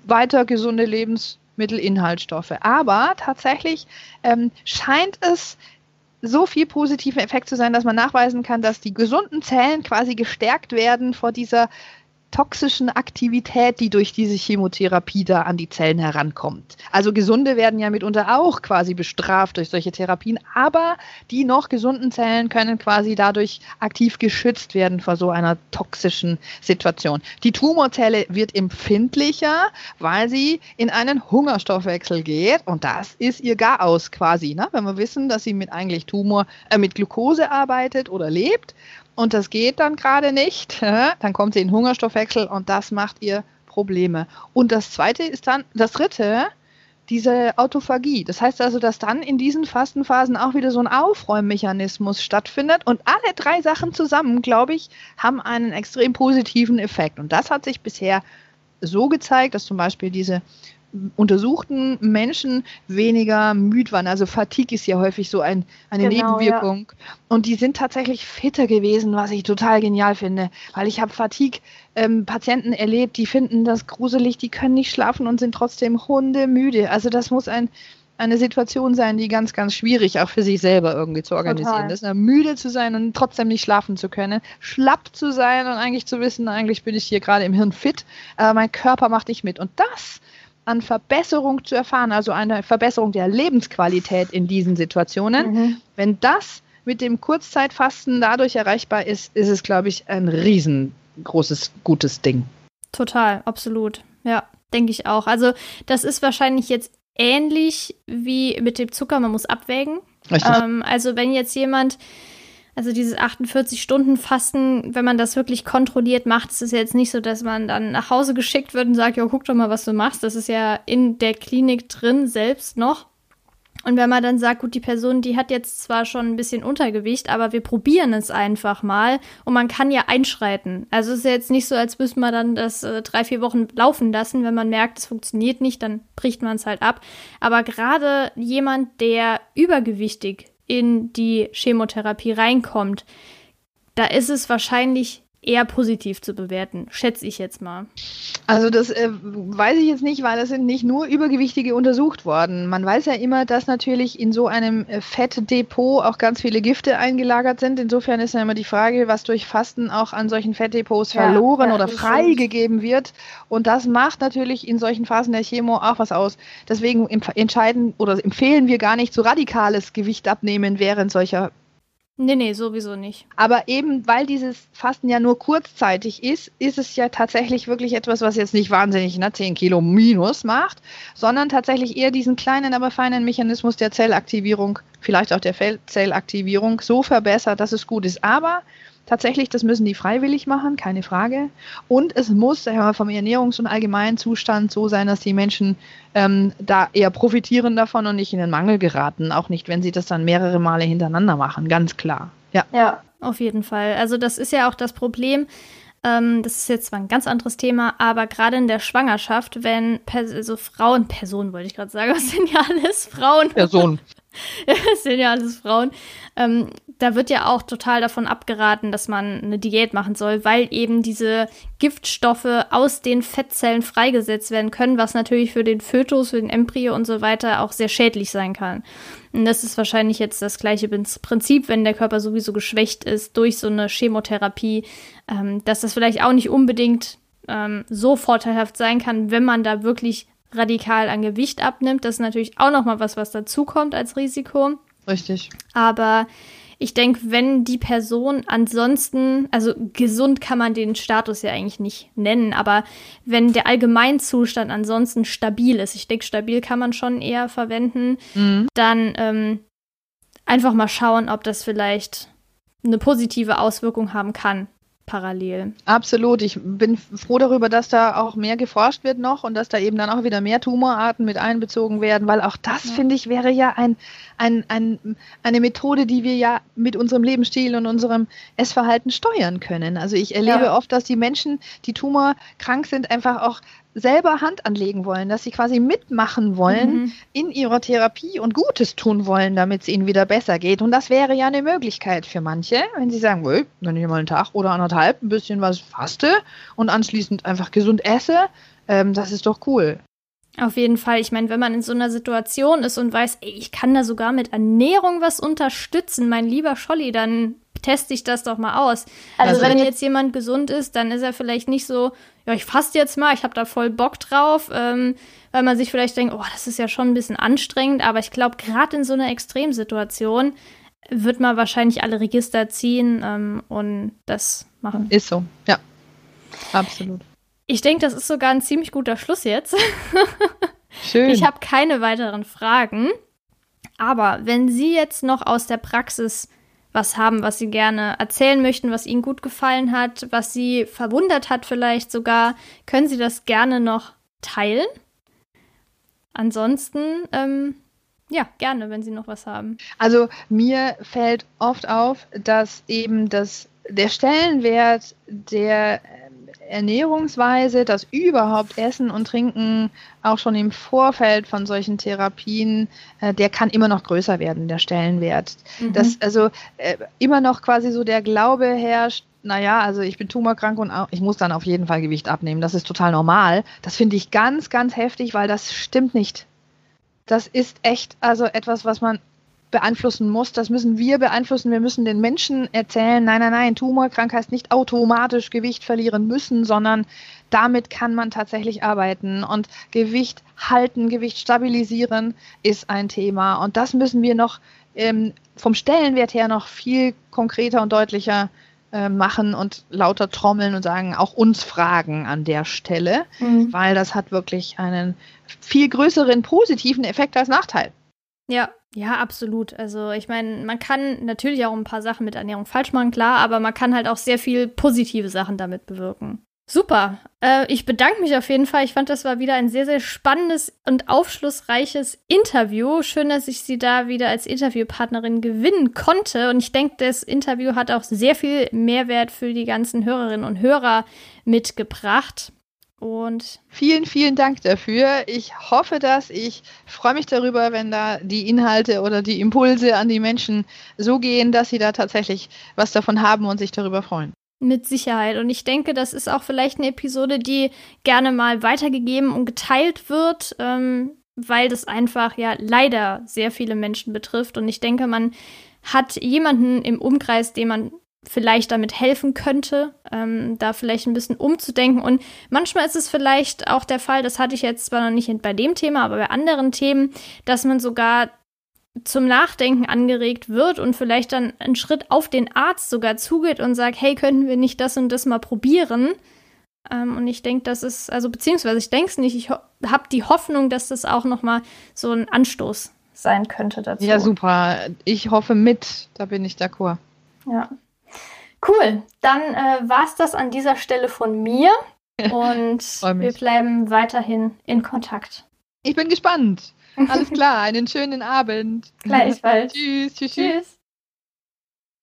weiter gesunde Lebensmittel Lebensmittelinhaltsstoffe. Aber tatsächlich ähm, scheint es so viel positiven Effekt zu sein, dass man nachweisen kann, dass die gesunden Zellen quasi gestärkt werden vor dieser toxischen Aktivität, die durch diese Chemotherapie da an die Zellen herankommt. Also Gesunde werden ja mitunter auch quasi bestraft durch solche Therapien, aber die noch gesunden Zellen können quasi dadurch aktiv geschützt werden vor so einer toxischen Situation. Die Tumorzelle wird empfindlicher, weil sie in einen Hungerstoffwechsel geht und das ist ihr Garaus quasi. Ne? Wenn wir wissen, dass sie mit eigentlich Tumor, äh, mit Glucose arbeitet oder lebt und das geht dann gerade nicht, dann kommt sie in Hungerstoffwechsel und das macht ihr Probleme. Und das zweite ist dann, das dritte, diese Autophagie. Das heißt also, dass dann in diesen Fastenphasen auch wieder so ein Aufräummechanismus stattfindet und alle drei Sachen zusammen, glaube ich, haben einen extrem positiven Effekt. Und das hat sich bisher so gezeigt, dass zum Beispiel diese untersuchten Menschen weniger müde waren. Also Fatigue ist ja häufig so ein, eine genau, Nebenwirkung. Ja. Und die sind tatsächlich fitter gewesen, was ich total genial finde. Weil ich habe Fatigue-Patienten ähm, erlebt, die finden das gruselig, die können nicht schlafen und sind trotzdem hundemüde. Also das muss ein, eine Situation sein, die ganz, ganz schwierig auch für sich selber irgendwie zu organisieren Total. ist. Müde zu sein und trotzdem nicht schlafen zu können, schlapp zu sein und eigentlich zu wissen, eigentlich bin ich hier gerade im Hirn fit, aber mein Körper macht nicht mit. Und das an Verbesserung zu erfahren, also eine Verbesserung der Lebensqualität in diesen Situationen. Mhm. Wenn das mit dem Kurzzeitfasten dadurch erreichbar ist, ist es, glaube ich, ein riesengroßes, gutes Ding. Total, absolut. Ja, denke ich auch. Also das ist wahrscheinlich jetzt ähnlich wie mit dem Zucker, man muss abwägen. Ähm, also wenn jetzt jemand also dieses 48-Stunden-Fasten, wenn man das wirklich kontrolliert macht, ist es jetzt nicht so, dass man dann nach Hause geschickt wird und sagt, ja, guck doch mal, was du machst. Das ist ja in der Klinik drin selbst noch. Und wenn man dann sagt, gut, die Person, die hat jetzt zwar schon ein bisschen Untergewicht, aber wir probieren es einfach mal und man kann ja einschreiten. Also es ist ja jetzt nicht so, als müsste man dann das äh, drei, vier Wochen laufen lassen. Wenn man merkt, es funktioniert nicht, dann bricht man es halt ab. Aber gerade jemand, der übergewichtig in die Chemotherapie reinkommt, da ist es wahrscheinlich eher positiv zu bewerten, schätze ich jetzt mal. Also das äh, weiß ich jetzt nicht, weil es sind nicht nur Übergewichtige untersucht worden. Man weiß ja immer, dass natürlich in so einem äh, Fettdepot auch ganz viele Gifte eingelagert sind. Insofern ist ja immer die Frage, was durch Fasten auch an solchen Fettdepots ja, verloren ja, oder freigegeben wird. Und das macht natürlich in solchen Phasen der Chemo auch was aus. Deswegen entscheiden oder empfehlen wir gar nicht so radikales Gewicht abnehmen während solcher Nee, nee, sowieso nicht. Aber eben, weil dieses Fasten ja nur kurzzeitig ist, ist es ja tatsächlich wirklich etwas, was jetzt nicht wahnsinnig ne, 10 Kilo minus macht, sondern tatsächlich eher diesen kleinen, aber feinen Mechanismus der Zellaktivierung, vielleicht auch der Zellaktivierung so verbessert, dass es gut ist. Aber Tatsächlich, das müssen die freiwillig machen, keine Frage. Und es muss wir, vom Ernährungs- und allgemeinen Zustand so sein, dass die Menschen ähm, da eher profitieren davon und nicht in den Mangel geraten. Auch nicht, wenn sie das dann mehrere Male hintereinander machen, ganz klar. Ja. Ja, auf jeden Fall. Also das ist ja auch das Problem. Ähm, das ist jetzt zwar ein ganz anderes Thema, aber gerade in der Schwangerschaft, wenn Pers also Frauen, Personen wollte ich gerade sagen, das sind ja alles Frauen. Personen. das sind ja alles Frauen. Ähm, da wird ja auch total davon abgeraten, dass man eine Diät machen soll, weil eben diese Giftstoffe aus den Fettzellen freigesetzt werden können, was natürlich für den Fötus, für den Embryo und so weiter auch sehr schädlich sein kann. Und das ist wahrscheinlich jetzt das gleiche Prinzip, wenn der Körper sowieso geschwächt ist durch so eine Chemotherapie, ähm, dass das vielleicht auch nicht unbedingt ähm, so vorteilhaft sein kann, wenn man da wirklich radikal an Gewicht abnimmt. Das ist natürlich auch nochmal was, was dazukommt als Risiko. Richtig. Aber ich denke, wenn die Person ansonsten, also gesund kann man den Status ja eigentlich nicht nennen, aber wenn der Allgemeinzustand ansonsten stabil ist, ich denke, stabil kann man schon eher verwenden, mhm. dann ähm, einfach mal schauen, ob das vielleicht eine positive Auswirkung haben kann parallel. Absolut. Ich bin froh darüber, dass da auch mehr geforscht wird noch und dass da eben dann auch wieder mehr Tumorarten mit einbezogen werden, weil auch das, ja. finde ich, wäre ja ein, ein, ein, eine Methode, die wir ja mit unserem Lebensstil und unserem Essverhalten steuern können. Also ich erlebe ja. oft, dass die Menschen, die tumorkrank sind, einfach auch selber Hand anlegen wollen, dass sie quasi mitmachen wollen mhm. in ihrer Therapie und Gutes tun wollen, damit es ihnen wieder besser geht. Und das wäre ja eine Möglichkeit für manche, wenn sie sagen, wenn ich mal einen Tag oder anderthalb ein bisschen was faste und anschließend einfach gesund esse, ähm, das ist doch cool. Auf jeden Fall. Ich meine, wenn man in so einer Situation ist und weiß, ey, ich kann da sogar mit Ernährung was unterstützen, mein lieber Scholli, dann teste ich das doch mal aus. Also, also wenn jetzt jemand gesund ist, dann ist er vielleicht nicht so, ja, ich faste jetzt mal, ich habe da voll Bock drauf, ähm, weil man sich vielleicht denkt, oh, das ist ja schon ein bisschen anstrengend, aber ich glaube, gerade in so einer Extremsituation wird man wahrscheinlich alle Register ziehen ähm, und das machen. Ist so, ja. Absolut. Ich denke, das ist sogar ein ziemlich guter Schluss jetzt. Schön. Ich habe keine weiteren Fragen. Aber wenn Sie jetzt noch aus der Praxis was haben, was Sie gerne erzählen möchten, was Ihnen gut gefallen hat, was Sie verwundert hat vielleicht sogar, können Sie das gerne noch teilen. Ansonsten, ähm, ja, gerne, wenn Sie noch was haben. Also mir fällt oft auf, dass eben das, der Stellenwert der Ernährungsweise, dass überhaupt Essen und Trinken auch schon im Vorfeld von solchen Therapien, äh, der kann immer noch größer werden, der Stellenwert. Mhm. Dass also äh, immer noch quasi so der Glaube herrscht, naja, also ich bin tumorkrank und ich muss dann auf jeden Fall Gewicht abnehmen. Das ist total normal. Das finde ich ganz, ganz heftig, weil das stimmt nicht. Das ist echt also etwas, was man beeinflussen muss. Das müssen wir beeinflussen. Wir müssen den Menschen erzählen, nein, nein, nein, Tumorkrank heißt nicht automatisch Gewicht verlieren müssen, sondern damit kann man tatsächlich arbeiten. Und Gewicht halten, Gewicht stabilisieren ist ein Thema. Und das müssen wir noch ähm, vom Stellenwert her noch viel konkreter und deutlicher äh, machen und lauter trommeln und sagen, auch uns fragen an der Stelle, mhm. weil das hat wirklich einen viel größeren positiven Effekt als Nachteil. Ja, ja, absolut. Also ich meine, man kann natürlich auch ein paar Sachen mit Ernährung falsch machen, klar, aber man kann halt auch sehr viel positive Sachen damit bewirken. Super. Äh, ich bedanke mich auf jeden Fall. Ich fand, das war wieder ein sehr, sehr spannendes und aufschlussreiches Interview. Schön, dass ich Sie da wieder als Interviewpartnerin gewinnen konnte. Und ich denke, das Interview hat auch sehr viel Mehrwert für die ganzen Hörerinnen und Hörer mitgebracht. Und vielen, vielen Dank dafür. Ich hoffe, dass ich freue mich darüber, wenn da die Inhalte oder die Impulse an die Menschen so gehen, dass sie da tatsächlich was davon haben und sich darüber freuen. Mit Sicherheit. Und ich denke, das ist auch vielleicht eine Episode, die gerne mal weitergegeben und geteilt wird, ähm, weil das einfach ja leider sehr viele Menschen betrifft. Und ich denke, man hat jemanden im Umkreis, dem man vielleicht damit helfen könnte, ähm, da vielleicht ein bisschen umzudenken. Und manchmal ist es vielleicht auch der Fall, das hatte ich jetzt zwar noch nicht bei dem Thema, aber bei anderen Themen, dass man sogar zum Nachdenken angeregt wird und vielleicht dann einen Schritt auf den Arzt sogar zugeht und sagt, hey, könnten wir nicht das und das mal probieren? Ähm, und ich denke, das ist, also beziehungsweise ich denke es nicht, ich habe die Hoffnung, dass das auch noch mal so ein Anstoß sein könnte dazu. Ja, super. Ich hoffe mit, da bin ich d'accord. Ja. Cool, dann äh, war es das an dieser Stelle von mir und wir bleiben weiterhin in Kontakt. Ich bin gespannt. Alles klar, einen schönen Abend. Gleichfalls. tschüss, tschüss. tschüss.